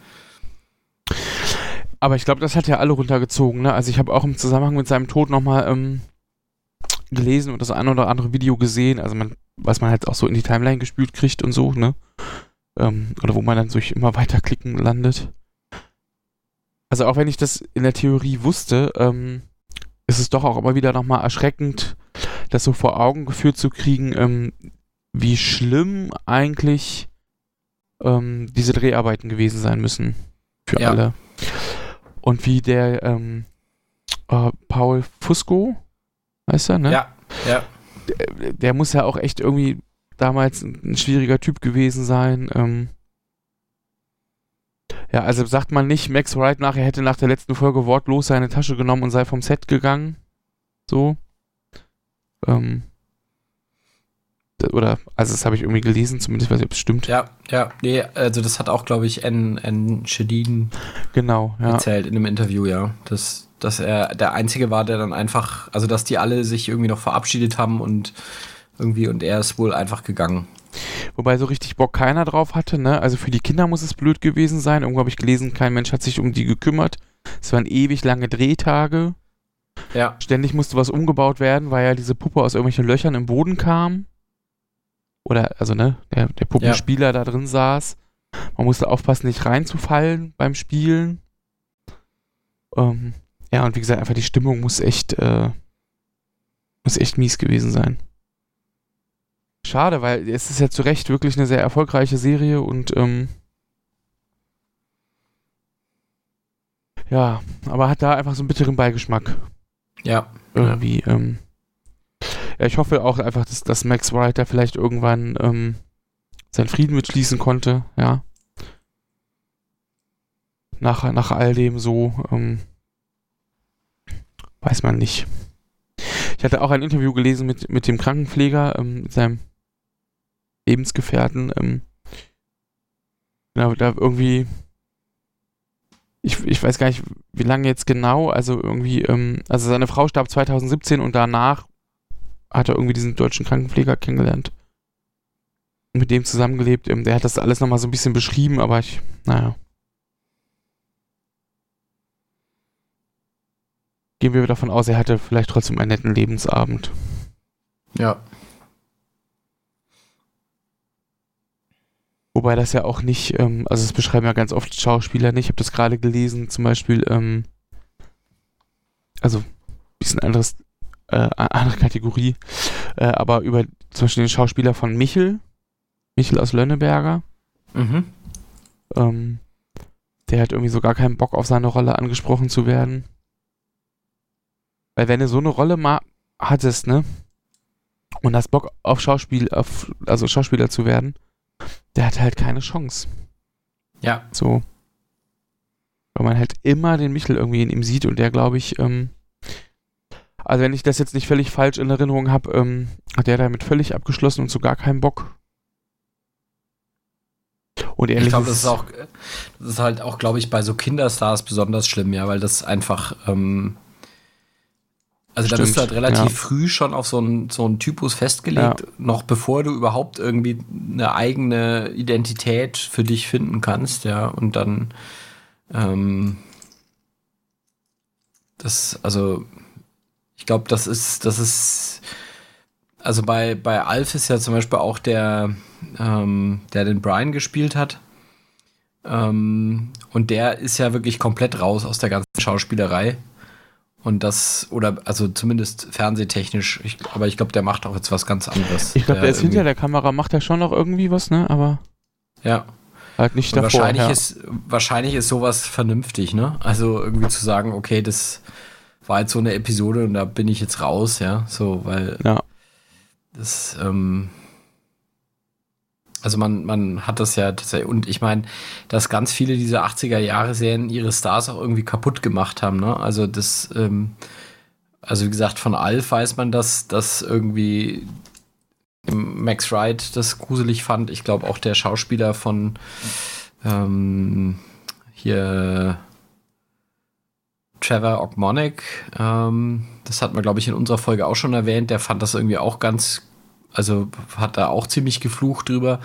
Aber ich glaube, das hat ja alle runtergezogen. Ne? Also ich habe auch im Zusammenhang mit seinem Tod nochmal ähm, gelesen und das ein oder andere Video gesehen. Also man, was man halt auch so in die Timeline gespült kriegt und so, ne? Ähm, oder wo man dann durch immer weiterklicken landet. Also auch wenn ich das in der Theorie wusste, ähm, ist es doch auch immer wieder nochmal erschreckend, das so vor Augen geführt zu kriegen, ähm, wie schlimm eigentlich ähm, diese Dreharbeiten gewesen sein müssen für ja. alle. Und wie der ähm, äh, Paul Fusco, heißt er, ne? Ja, ja. Der, der, muss ja auch echt irgendwie damals ein, schwieriger Typ gewesen sein. Ähm, ja, also sagt man nicht, Max Wright nachher hätte nach der letzten Folge wortlos seine Tasche genommen und sei vom Set gegangen. So. Ähm. Oder, also das habe ich irgendwie gelesen, zumindest weiß ich, ob es stimmt. Ja, ja, nee, also das hat auch, glaube ich, N. N. Shedin genau, ja. erzählt in einem Interview, ja. Dass, dass er der Einzige war, der dann einfach, also dass die alle sich irgendwie noch verabschiedet haben und irgendwie, und er ist wohl einfach gegangen. Wobei so richtig Bock keiner drauf hatte, ne? Also für die Kinder muss es blöd gewesen sein. Irgendwo habe ich gelesen, kein Mensch hat sich um die gekümmert. Es waren ewig lange Drehtage. Ja. Ständig musste was umgebaut werden, weil ja diese Puppe aus irgendwelchen Löchern im Boden kam. Oder, also, ne, der, der Puppenspieler ja. da drin saß. Man musste aufpassen, nicht reinzufallen beim Spielen. Ähm, ja, und wie gesagt, einfach die Stimmung muss echt, äh, muss echt mies gewesen sein. Schade, weil es ist ja zu Recht wirklich eine sehr erfolgreiche Serie und ähm, ja, aber hat da einfach so einen bitteren Beigeschmack. Ja. Irgendwie. Ja, ähm, ja ich hoffe auch einfach, dass, dass Max Wright da vielleicht irgendwann ähm, seinen Frieden mitschließen konnte, ja. Nach, nach all dem so, ähm, weiß man nicht. Ich hatte auch ein Interview gelesen mit, mit dem Krankenpfleger, ähm, mit seinem Lebensgefährten. Ähm, Genau, da irgendwie. Ich, ich weiß gar nicht, wie lange jetzt genau. Also irgendwie, ähm, also seine Frau starb 2017 und danach hat er irgendwie diesen deutschen Krankenpfleger kennengelernt. Mit dem zusammengelebt. Ähm, der hat das alles nochmal so ein bisschen beschrieben, aber ich, naja. Gehen wir davon aus, er hatte vielleicht trotzdem einen netten Lebensabend. Ja. Wobei das ja auch nicht, ähm, also das beschreiben ja ganz oft Schauspieler nicht. Ich habe das gerade gelesen, zum Beispiel, ähm, also ein bisschen anderes, äh, andere Kategorie, äh, aber über zum Beispiel den Schauspieler von Michel, Michel aus Lönneberger. Mhm. Ähm, der hat irgendwie so gar keinen Bock auf seine Rolle angesprochen zu werden. Weil wenn du so eine Rolle mal hattest, ne? Und hast Bock auf Schauspiel, auf, also Schauspieler zu werden, der hat halt keine Chance. Ja. So. Weil man halt immer den Michel irgendwie in ihm sieht und der, glaube ich, ähm, also wenn ich das jetzt nicht völlig falsch in Erinnerung habe, ähm, hat der damit völlig abgeschlossen und so gar keinen Bock. Und ich glaube, das ist auch, das ist halt auch, glaube ich, bei so Kinderstars besonders schlimm, ja, weil das einfach, ähm, also Stimmt, da bist du halt relativ ja. früh schon auf so einen, so einen Typus festgelegt, ja. noch bevor du überhaupt irgendwie eine eigene Identität für dich finden kannst, ja. Und dann ähm, das, also ich glaube, das ist, das ist, also bei, bei Alf ist ja zum Beispiel auch der, ähm, der den Brian gespielt hat. Ähm, und der ist ja wirklich komplett raus aus der ganzen Schauspielerei. Und das, oder also zumindest fernsehtechnisch, ich, aber ich glaube, der macht auch jetzt was ganz anderes. Ich glaube, der, der, ist hinter der Kamera, macht er schon noch irgendwie was, ne? Aber. Ja. Halt nicht davor. Wahrscheinlich, ja. ist, wahrscheinlich ist sowas vernünftig, ne? Also irgendwie zu sagen, okay, das war jetzt so eine Episode und da bin ich jetzt raus, ja. So, weil. Ja. Das, ähm, also man, man hat das ja tatsächlich, und ich meine, dass ganz viele dieser 80er-Jahre-Serien ihre Stars auch irgendwie kaputt gemacht haben, ne? Also das, ähm, also wie gesagt, von Alf weiß man, dass das irgendwie Max Wright das gruselig fand. Ich glaube auch der Schauspieler von ähm, hier Trevor Ogmonic, ähm, das hat man, glaube ich, in unserer Folge auch schon erwähnt, der fand das irgendwie auch ganz also hat da auch ziemlich geflucht drüber.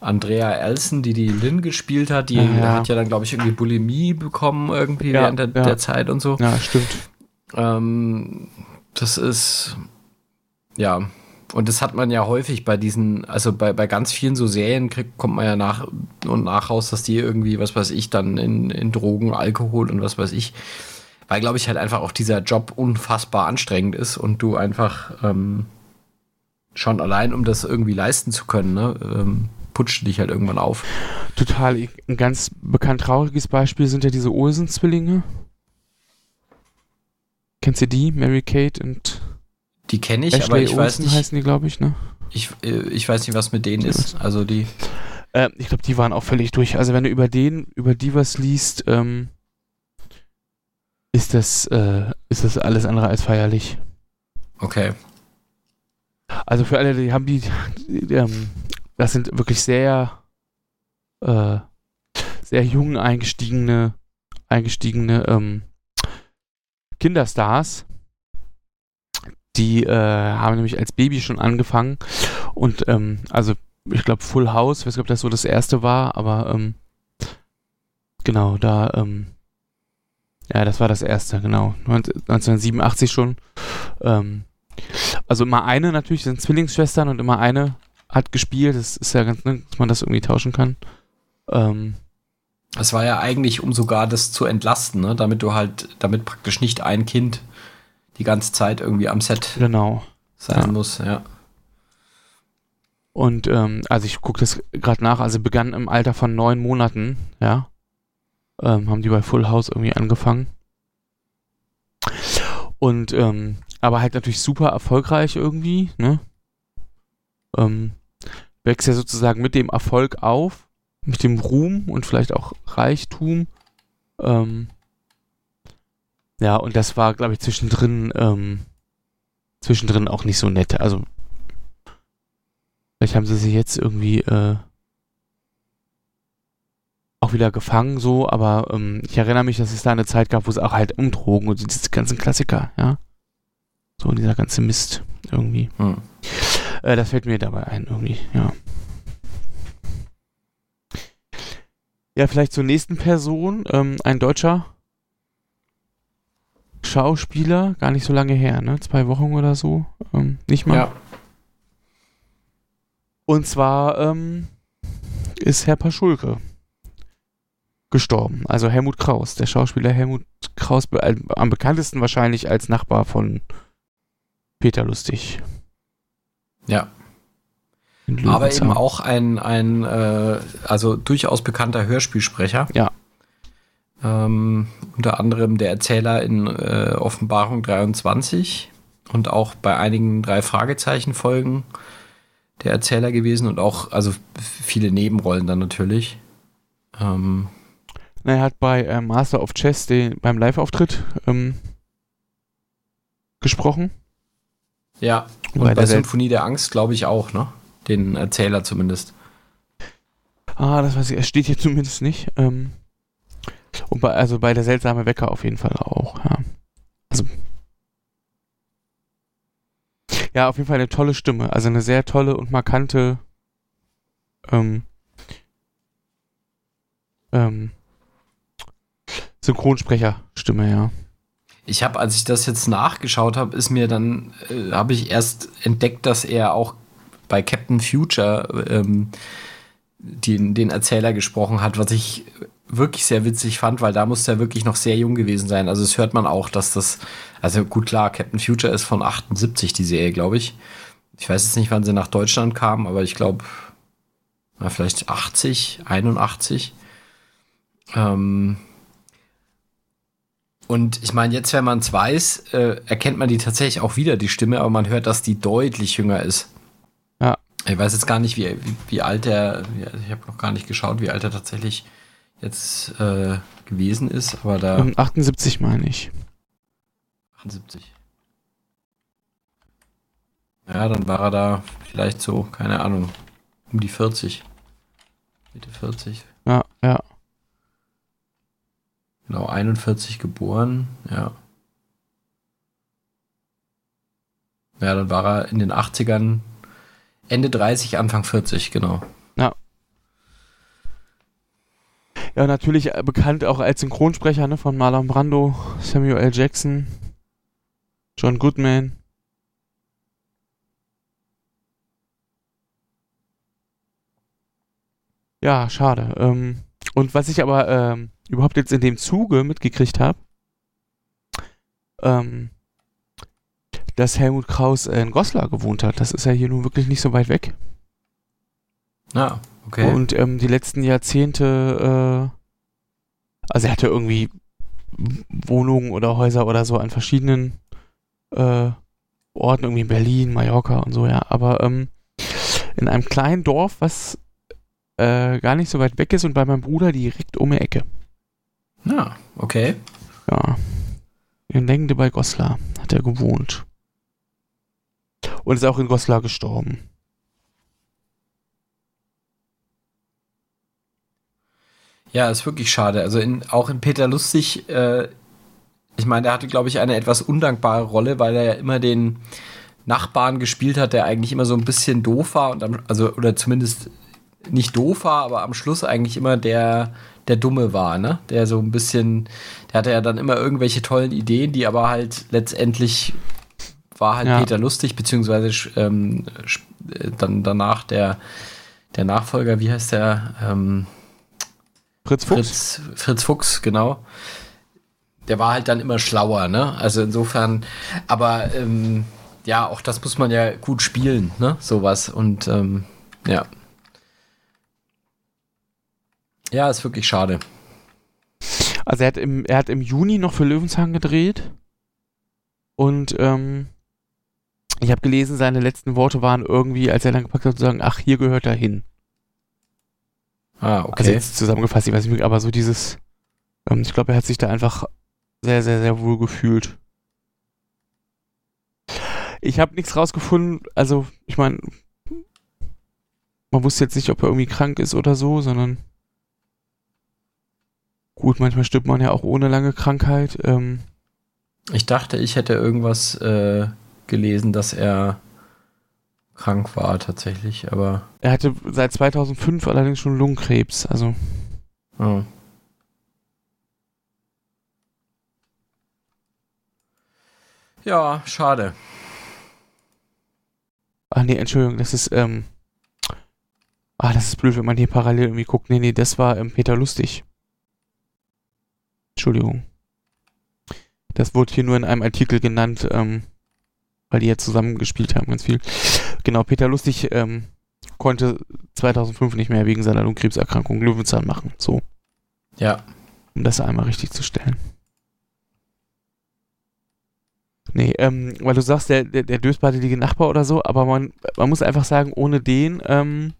Andrea Elson, die die Lynn gespielt hat, die ja. hat ja dann, glaube ich, irgendwie Bulimie bekommen irgendwie ja, während der, ja. der, Zeit und so. Ja, stimmt. Ähm, das ist, ja, und das hat man ja häufig bei diesen, also bei, bei ganz vielen so Serien kriegt, kommt man ja nach und nach raus, dass die irgendwie, was weiß ich, dann in, in Drogen, Alkohol und was weiß ich, weil, glaube ich, halt einfach auch dieser Job unfassbar anstrengend ist und du einfach, ähm, schon allein, um das irgendwie leisten zu können, ne, ähm, putscht dich halt irgendwann auf. Total. Ein ganz bekannt trauriges Beispiel sind ja diese Olsen-Zwillinge. Kennst du die? Mary Kate und. Die kenne ich, Ashley aber ich Olsen weiß nicht. heißen die, glaube ich, ne? Ich, äh, ich weiß nicht, was mit denen ist. Also die. Äh, ich glaube, die waren auch völlig durch. Also wenn du über den, über die was liest, ähm, ist das, äh, ist das alles andere als feierlich. Okay. Also für alle, die haben die, die ähm, das sind wirklich sehr, äh, sehr jung eingestiegene, eingestiegene ähm, Kinderstars. Die äh, haben nämlich als Baby schon angefangen und ähm, also ich glaube Full House, ich weiß nicht, ob das so das erste war, aber ähm, genau, da, ähm, ja, das war das erste, genau, 1987 schon. Ähm, also immer eine natürlich sind Zwillingsschwestern und immer eine hat gespielt. Das ist ja ganz, ne, dass man das irgendwie tauschen kann. Ähm, es war ja eigentlich, um sogar das zu entlasten, ne? damit du halt, damit praktisch nicht ein Kind die ganze Zeit irgendwie am Set genau. sein ja. muss, ja. Und ähm, also ich gucke das gerade nach, also begann im Alter von neun Monaten, ja. Ähm, haben die bei Full House irgendwie angefangen. Und ähm, aber halt natürlich super erfolgreich irgendwie, ne? Ähm, wächst ja sozusagen mit dem Erfolg auf, mit dem Ruhm und vielleicht auch Reichtum. Ähm, ja, und das war, glaube ich, zwischendrin, ähm, zwischendrin auch nicht so nett. Also, vielleicht haben sie sich jetzt irgendwie, äh, auch wieder gefangen so, aber ähm, ich erinnere mich, dass es da eine Zeit gab, wo es auch halt um Drogen und diese ganzen Klassiker, ja. So dieser ganze Mist irgendwie. Hm. Äh, das fällt mir dabei ein irgendwie, ja. Ja, vielleicht zur nächsten Person, ähm, ein Deutscher Schauspieler, gar nicht so lange her, ne? Zwei Wochen oder so, ähm, nicht mal. Ja. Und zwar ähm, ist Herr Paschulke gestorben. Also Helmut Kraus, der Schauspieler Helmut Kraus, äh, am bekanntesten wahrscheinlich als Nachbar von Peter Lustig. Ja. Aber eben auch ein, ein äh, also durchaus bekannter Hörspielsprecher. Ja. Ähm, unter anderem der Erzähler in äh, Offenbarung 23 und auch bei einigen drei Fragezeichen Folgen der Erzähler gewesen und auch also viele Nebenrollen dann natürlich. Ähm, na, er hat bei äh, Master of Chess den, beim Live-Auftritt ähm, gesprochen. Ja, und bei, bei der Symphonie der Angst glaube ich auch, ne? Den Erzähler zumindest. Ah, das weiß ich, er steht hier [LAUGHS] zumindest nicht. Ähm, und bei, also bei der seltsame Wecker auf jeden Fall auch, ja. Also. Ja, auf jeden Fall eine tolle Stimme. Also eine sehr tolle und markante ähm, ähm, Synchronsprecherstimme, ja. Ich habe, als ich das jetzt nachgeschaut habe, ist mir dann, äh, habe ich erst entdeckt, dass er auch bei Captain Future ähm, den, den Erzähler gesprochen hat, was ich wirklich sehr witzig fand, weil da muss er wirklich noch sehr jung gewesen sein. Also es hört man auch, dass das, also gut klar, Captain Future ist von 78 die Serie, glaube ich. Ich weiß jetzt nicht, wann sie nach Deutschland kam, aber ich glaube, vielleicht 80, 81. Ähm, und ich meine, jetzt, wenn man es weiß, äh, erkennt man die tatsächlich auch wieder, die Stimme, aber man hört, dass die deutlich jünger ist. Ja. Ich weiß jetzt gar nicht, wie, wie, wie alt er, ich habe noch gar nicht geschaut, wie alt er tatsächlich jetzt äh, gewesen ist, aber da. 78 meine ich. 78. Ja, dann war er da vielleicht so, keine Ahnung, um die 40. Mitte 40. Ja, ja. Genau, 41 geboren, ja. Ja, dann war er in den 80ern Ende 30, Anfang 40, genau. Ja. Ja, natürlich äh, bekannt auch als Synchronsprecher ne, von Marlon Brando, Samuel L. Jackson, John Goodman. Ja, schade. Ähm, und was ich aber ähm, überhaupt jetzt in dem Zuge mitgekriegt habe, ähm, dass Helmut Kraus in Goslar gewohnt hat. Das ist ja hier nun wirklich nicht so weit weg. Ah, okay. Und ähm, die letzten Jahrzehnte, äh, also er hatte irgendwie Wohnungen oder Häuser oder so an verschiedenen äh, Orten, irgendwie in Berlin, Mallorca und so, ja. Aber ähm, in einem kleinen Dorf, was äh, gar nicht so weit weg ist und bei meinem Bruder direkt um die Ecke. Ja, okay. Ja. In Lengde bei Goslar hat er gewohnt. Und ist auch in Goslar gestorben. Ja, ist wirklich schade. Also in, auch in Peter Lustig, äh, ich meine, der hatte, glaube ich, eine etwas undankbare Rolle, weil er ja immer den Nachbarn gespielt hat, der eigentlich immer so ein bisschen doof war und am, also oder zumindest nicht doof war, aber am Schluss eigentlich immer der der Dumme war, ne? Der so ein bisschen, der hatte ja dann immer irgendwelche tollen Ideen, die aber halt letztendlich war halt ja. Peter lustig, beziehungsweise ähm, dann danach der, der Nachfolger, wie heißt der? Ähm, Fritz Fuchs. Fritz, Fritz Fuchs, genau. Der war halt dann immer schlauer, ne? Also insofern, aber ähm, ja, auch das muss man ja gut spielen, ne? Sowas. Und ähm, ja. Ja, ist wirklich schade. Also er hat im, er hat im Juni noch für Löwenzahn gedreht. Und ähm, ich habe gelesen, seine letzten Worte waren irgendwie, als er dann gepackt hat, zu sagen, ach, hier gehört er hin. Ah, okay. Also jetzt zusammengefasst, ich weiß nicht, aber so dieses, ähm, ich glaube, er hat sich da einfach sehr, sehr, sehr wohl gefühlt. Ich habe nichts rausgefunden, also ich meine, man wusste jetzt nicht, ob er irgendwie krank ist oder so, sondern Gut, manchmal stirbt man ja auch ohne lange Krankheit. Ähm, ich dachte, ich hätte irgendwas äh, gelesen, dass er krank war tatsächlich, aber. Er hatte seit 2005 allerdings schon Lungenkrebs, also. Oh. Ja, schade. Ah, nee, Entschuldigung, das ist, ähm. Ah, das ist blöd, wenn man hier parallel irgendwie guckt. Nee, nee, das war ähm, Peter Lustig. Entschuldigung. Das wurde hier nur in einem Artikel genannt, ähm, weil die ja zusammen gespielt haben, ganz viel. Genau, Peter Lustig ähm, konnte 2005 nicht mehr wegen seiner Lungenkrebserkrankung Löwenzahn machen. So. Ja. Um das einmal richtig zu stellen. Nee, ähm, weil du sagst, der, der, der dösbadelige Nachbar oder so, aber man, man muss einfach sagen, ohne den ähm,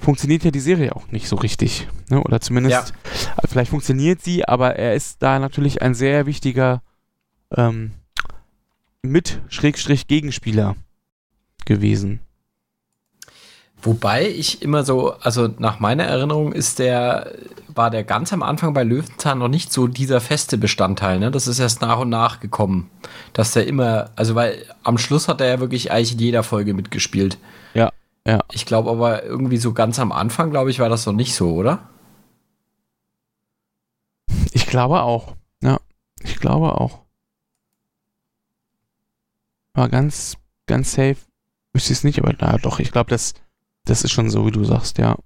funktioniert ja die Serie auch nicht so richtig. Ne? Oder zumindest, ja. vielleicht funktioniert sie, aber er ist da natürlich ein sehr wichtiger ähm, Mit-Gegenspieler gewesen. Wobei ich immer so, also nach meiner Erinnerung ist der, war der ganz am Anfang bei Löwenzahn noch nicht so dieser feste Bestandteil, ne? Das ist erst nach und nach gekommen. Dass der immer, also weil am Schluss hat er ja wirklich eigentlich in jeder Folge mitgespielt. Ja, ja. Ich glaube aber irgendwie so ganz am Anfang, glaube ich, war das noch nicht so, oder? Ich glaube auch. Ja, ich glaube auch. War ganz, ganz safe. Wüsste ich es nicht, aber na doch, ich glaube, das das ist schon so, wie du sagst, ja.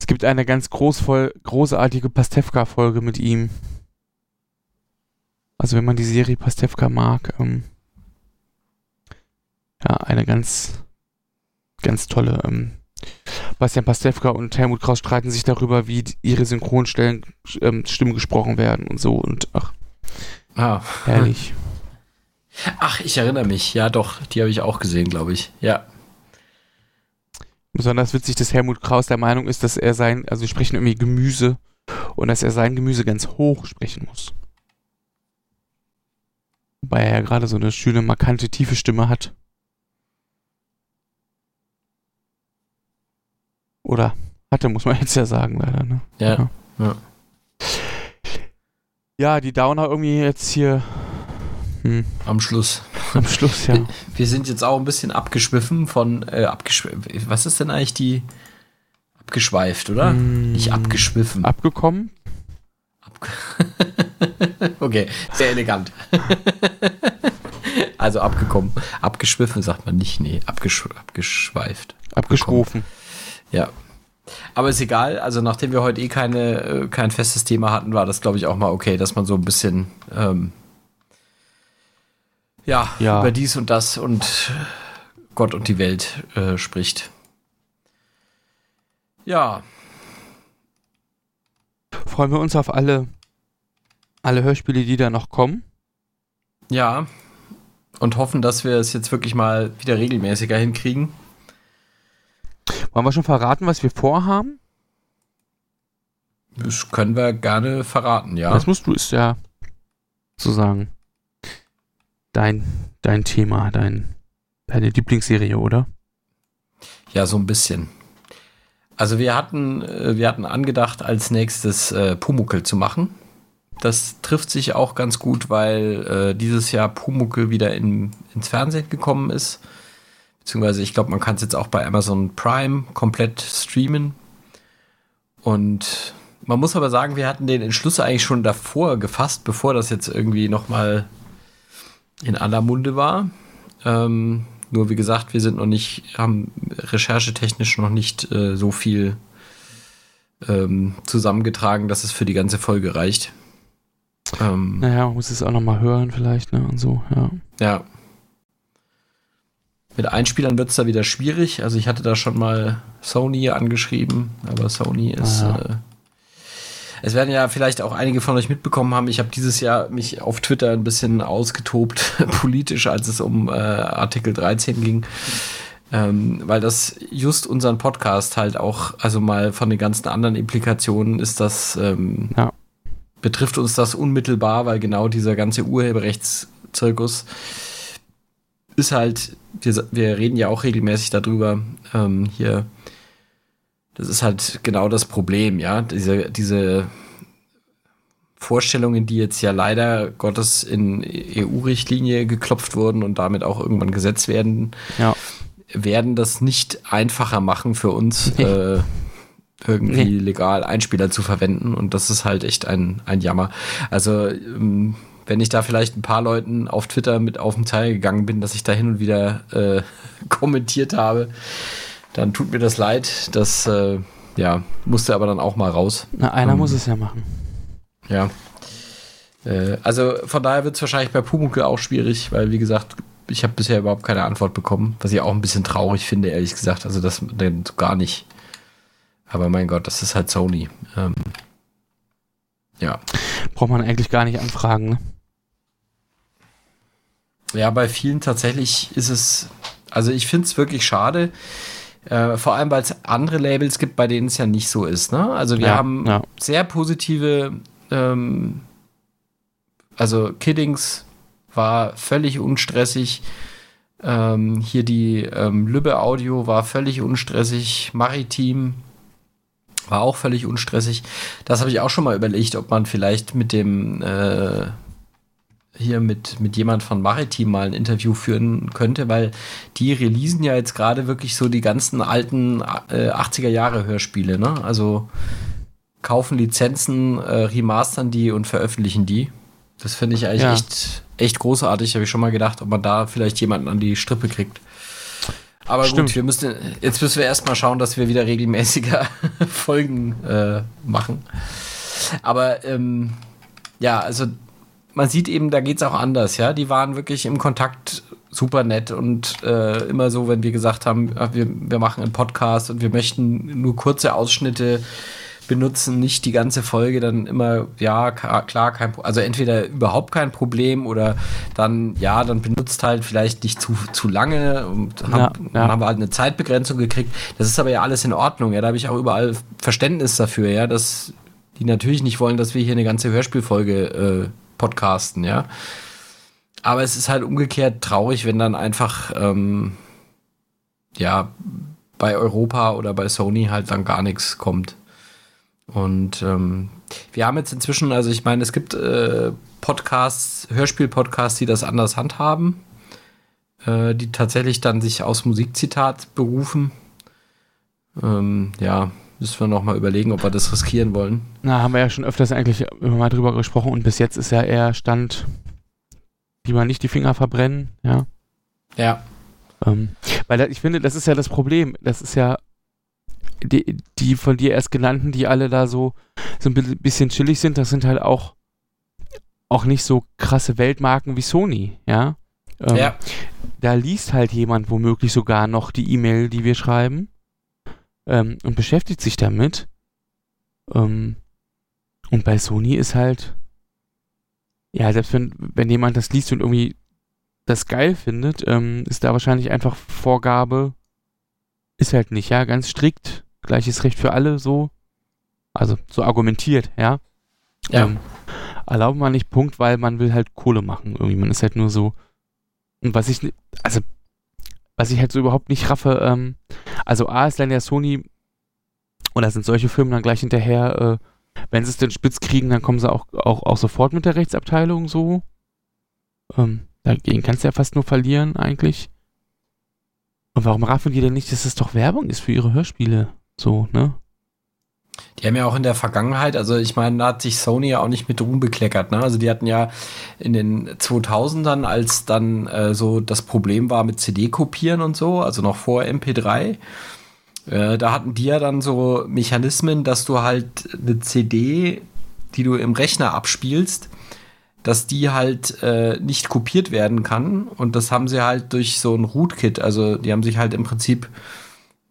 Es gibt eine ganz großvoll, großartige Pastewka-Folge mit ihm. Also wenn man die Serie Pastewka mag, ähm, ja, eine ganz, ganz tolle. Ähm, Bastian Pastewka und Helmut Kraus streiten sich darüber, wie ihre Synchronstellen ähm, Stimmen gesprochen werden und so und ach, ah. herrlich. [LAUGHS] Ach, ich erinnere mich. Ja, doch, die habe ich auch gesehen, glaube ich. Ja. Besonders witzig, dass Helmut Kraus der Meinung ist, dass er sein, also wir sprechen irgendwie Gemüse und dass er sein Gemüse ganz hoch sprechen muss. Wobei er ja gerade so eine schöne, markante, tiefe Stimme hat. Oder hatte, muss man [LAUGHS] jetzt ja sagen, leider. Ne? Ja, ja. Ja, die Downer irgendwie jetzt hier hm. Am Schluss. [LAUGHS] Am Schluss, ja. [LAUGHS] Wir sind jetzt auch ein bisschen abgeschwiffen von, äh, abgeschw was ist denn eigentlich die, abgeschweift, oder? Hm. Nicht abgeschwiffen. Abgekommen? Abge okay, sehr elegant. also abgekommen. Abgeschwiffen sagt man nicht, nee, abgesch abgeschweift. Abgeschwofen. Ja. Aber ist egal, also nachdem wir heute eh keine, äh, kein festes Thema hatten, war das, glaube ich, auch mal okay, dass man so ein bisschen ähm, ja, ja, über dies und das und Gott und die Welt äh, spricht. Ja. Freuen wir uns auf alle, alle Hörspiele, die da noch kommen. Ja. Und hoffen, dass wir es jetzt wirklich mal wieder regelmäßiger hinkriegen. Wollen wir schon verraten, was wir vorhaben? Das können wir gerne verraten, ja. Das musst du es ja zu sagen dein, dein Thema, dein, deine Lieblingsserie, oder? Ja, so ein bisschen. Also wir hatten, äh, wir hatten angedacht, als nächstes äh, Pumuckel zu machen. Das trifft sich auch ganz gut, weil äh, dieses Jahr Pumuckel wieder in, ins Fernsehen gekommen ist. Beziehungsweise ich glaube, man kann es jetzt auch bei Amazon Prime komplett streamen. Und man muss aber sagen, wir hatten den Entschluss eigentlich schon davor gefasst, bevor das jetzt irgendwie nochmal in aller Munde war. Ähm, nur wie gesagt, wir sind noch nicht, haben recherchetechnisch noch nicht äh, so viel ähm, zusammengetragen, dass es für die ganze Folge reicht. Ähm, naja, man muss es auch nochmal hören vielleicht, ne? Und so, ja. Ja. Mit Einspielern wird es da wieder schwierig. Also ich hatte da schon mal Sony angeschrieben, aber Sony ist ah, ja. äh, es werden ja vielleicht auch einige von euch mitbekommen haben, ich habe dieses Jahr mich auf Twitter ein bisschen ausgetobt, [LAUGHS] politisch, als es um äh, Artikel 13 ging. Ähm, weil das just unseren Podcast halt auch, also mal von den ganzen anderen Implikationen ist das, ähm, ja. betrifft uns das unmittelbar, weil genau dieser ganze Urheberrechtszirkus ist halt, wir, wir reden ja auch regelmäßig darüber, ähm, hier das ist halt genau das Problem, ja. Diese, diese Vorstellungen, die jetzt ja leider Gottes in EU-Richtlinie geklopft wurden und damit auch irgendwann gesetzt werden, ja. werden das nicht einfacher machen für uns, nee. äh, irgendwie nee. legal Einspieler zu verwenden. Und das ist halt echt ein, ein Jammer. Also, ähm, wenn ich da vielleicht ein paar Leuten auf Twitter mit auf den Teil gegangen bin, dass ich da hin und wieder äh, [LAUGHS] kommentiert habe, dann tut mir das leid. Das äh, ja, musste aber dann auch mal raus. Na, einer ähm, muss es ja machen. Ja. Äh, also von daher wird es wahrscheinlich bei Pumuckl auch schwierig, weil wie gesagt, ich habe bisher überhaupt keine Antwort bekommen, was ich auch ein bisschen traurig finde, ehrlich gesagt. Also das gar nicht. Aber mein Gott, das ist halt Sony. Ähm, ja. Braucht man eigentlich gar nicht anfragen, ne? Ja, bei vielen tatsächlich ist es, also ich finde es wirklich schade. Äh, vor allem, weil es andere Labels gibt, bei denen es ja nicht so ist. Ne? Also wir ja, haben ja. sehr positive ähm, also Kiddings war völlig unstressig. Ähm, hier die ähm, Lübbe Audio war völlig unstressig. Maritim war auch völlig unstressig. Das habe ich auch schon mal überlegt, ob man vielleicht mit dem äh, hier mit, mit jemand von Maritim mal ein Interview führen könnte, weil die releasen ja jetzt gerade wirklich so die ganzen alten äh, 80er Jahre Hörspiele, ne? Also kaufen Lizenzen, äh, remastern die und veröffentlichen die. Das finde ich eigentlich ja. echt, echt großartig. Habe ich schon mal gedacht, ob man da vielleicht jemanden an die Strippe kriegt. Aber Stimmt. gut, wir müssen, jetzt müssen wir erstmal schauen, dass wir wieder regelmäßiger [LAUGHS] Folgen äh, machen. Aber ähm, ja, also man sieht eben, da geht es auch anders, ja. Die waren wirklich im Kontakt super nett und äh, immer so, wenn wir gesagt haben, wir, wir machen einen Podcast und wir möchten nur kurze Ausschnitte benutzen, nicht die ganze Folge, dann immer, ja, klar, kein Also entweder überhaupt kein Problem oder dann, ja, dann benutzt halt vielleicht nicht zu, zu lange und haben, ja, ja. haben wir halt eine Zeitbegrenzung gekriegt. Das ist aber ja alles in Ordnung, ja, da habe ich auch überall Verständnis dafür, ja, dass die natürlich nicht wollen, dass wir hier eine ganze Hörspielfolge äh, podcasten, ja. Aber es ist halt umgekehrt traurig, wenn dann einfach, ähm, ja, bei Europa oder bei Sony halt dann gar nichts kommt. Und ähm, wir haben jetzt inzwischen, also ich meine, es gibt äh, Podcasts, Hörspiel-Podcasts, die das anders handhaben, äh, die tatsächlich dann sich aus Musikzitat berufen. Ähm, ja, müssen wir noch mal überlegen, ob wir das riskieren wollen. Na, haben wir ja schon öfters eigentlich immer mal drüber gesprochen und bis jetzt ist ja eher Stand, lieber nicht die Finger verbrennen, ja. Ja. Ähm, weil ich finde, das ist ja das Problem. Das ist ja die, die von dir erst genannten, die alle da so, so ein bisschen chillig sind, das sind halt auch, auch nicht so krasse Weltmarken wie Sony, ja. Ähm, ja. Da liest halt jemand womöglich sogar noch die E-Mail, die wir schreiben ähm, und beschäftigt sich damit. Ähm, und bei Sony ist halt, ja, selbst wenn, wenn jemand das liest und irgendwie das geil findet, ähm, ist da wahrscheinlich einfach Vorgabe, ist halt nicht, ja, ganz strikt gleiches Recht für alle, so. Also so argumentiert, ja. Ja. Ähm, erlauben wir nicht Punkt, weil man will halt Kohle machen. Irgendwie, man ist halt nur so. Und was ich, also, was ich halt so überhaupt nicht raffe, ähm, also A ist dann ja Sony, oder sind solche Firmen dann gleich hinterher, äh, wenn sie es denn spitz kriegen, dann kommen sie auch, auch, auch sofort mit der Rechtsabteilung so. Ähm, dagegen kannst du ja fast nur verlieren, eigentlich. Und warum raffen die denn nicht, dass es doch Werbung ist für ihre Hörspiele? So, ne? Die haben ja auch in der Vergangenheit, also ich meine, da hat sich Sony ja auch nicht mit Ruhm bekleckert. Ne? Also die hatten ja in den 2000ern, als dann äh, so das Problem war mit CD-Kopieren und so, also noch vor MP3, äh, da hatten die ja dann so Mechanismen, dass du halt eine CD, die du im Rechner abspielst, dass die halt äh, nicht kopiert werden kann. Und das haben sie halt durch so ein Rootkit, also die haben sich halt im Prinzip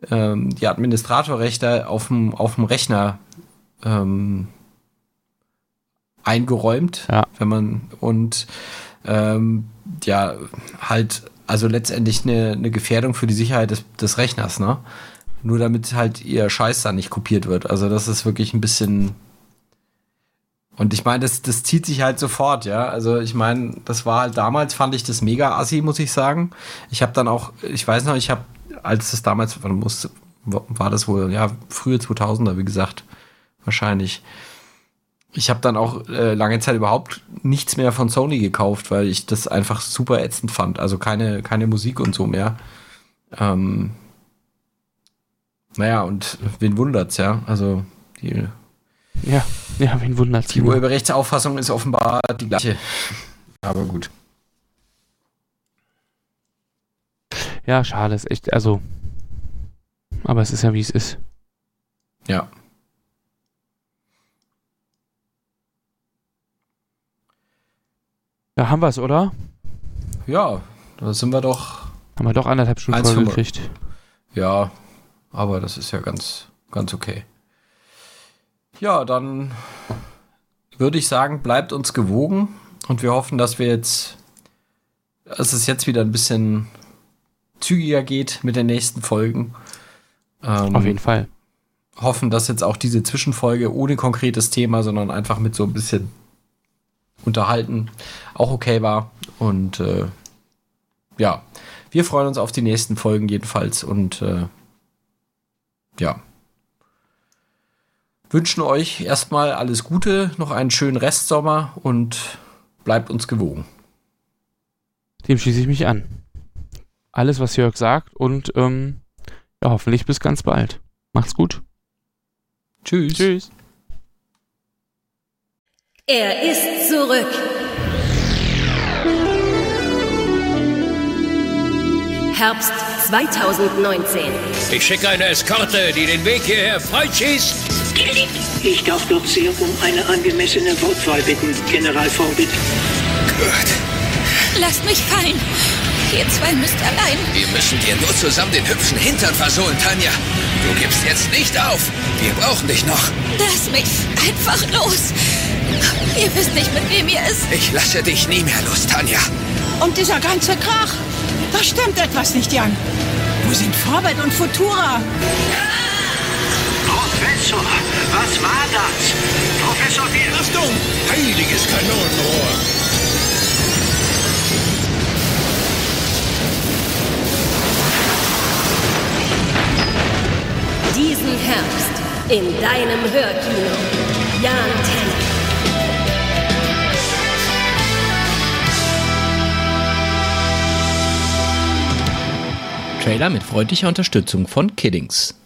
ähm, die Administratorrechte auf dem, auf dem Rechner ähm, eingeräumt, ja. wenn man und ähm, ja, halt, also letztendlich eine, eine Gefährdung für die Sicherheit des, des Rechners, ne? Nur damit halt ihr Scheiß da nicht kopiert wird. Also das ist wirklich ein bisschen. Und ich meine, das, das zieht sich halt sofort, ja. Also ich meine, das war halt damals, fand ich das mega assi, muss ich sagen. Ich habe dann auch, ich weiß noch, ich habe als es damals, wann muss, war das wohl, ja, frühe 2000er, wie gesagt, wahrscheinlich. Ich habe dann auch äh, lange Zeit überhaupt nichts mehr von Sony gekauft, weil ich das einfach super ätzend fand. Also keine, keine Musik und so mehr. Ähm, naja, und wen wundert's, ja? Also die, ja, ja, wen wundert's? Die. Urheberrechtsauffassung ist offenbar die gleiche. Aber gut. Ja, schade, ist echt, also. Aber es ist ja, wie es ist. Ja. Da haben wir es, oder? Ja, da sind wir doch. Haben wir doch anderthalb Stunden voll gekriegt. Ja, aber das ist ja ganz, ganz okay. Ja, dann würde ich sagen, bleibt uns gewogen und wir hoffen, dass wir jetzt, dass es jetzt wieder ein bisschen zügiger geht mit den nächsten Folgen. Ähm, Auf jeden Fall. Hoffen, dass jetzt auch diese Zwischenfolge ohne konkretes Thema, sondern einfach mit so ein bisschen unterhalten auch okay war. Und äh, ja, wir freuen uns auf die nächsten Folgen jedenfalls und äh, ja. Wünschen euch erstmal alles Gute, noch einen schönen Restsommer und bleibt uns gewogen. Dem schließe ich mich an. Alles, was Jörg sagt und ähm, ja, hoffentlich bis ganz bald. Macht's gut. Tschüss. Tschüss. Er ist zurück. Herbst 2019. Ich schicke eine Eskorte, die den Weg hierher freischießt. Ich darf doch sehr um eine angemessene Wortwahl bitten, General Forbit. Gut. Lasst mich fallen. Ihr zwei müsst allein. Wir müssen dir nur zusammen den hübschen Hintern versohlen, Tanja. Du gibst jetzt nicht auf. Wir brauchen dich noch. Lass mich einfach los. Ihr wisst nicht, mit wem ihr ist. Ich lasse dich nie mehr los, Tanja. Und dieser ganze Krach. Da stimmt etwas nicht, Jan. Wo sind Vorbild und Futura? Professor, was war das? Professor Bill. Achtung! Heiliges Kanonenrohr. Diesen Herbst in deinem Hörkino. Jan Tenner. Trailer mit freundlicher Unterstützung von Kiddings.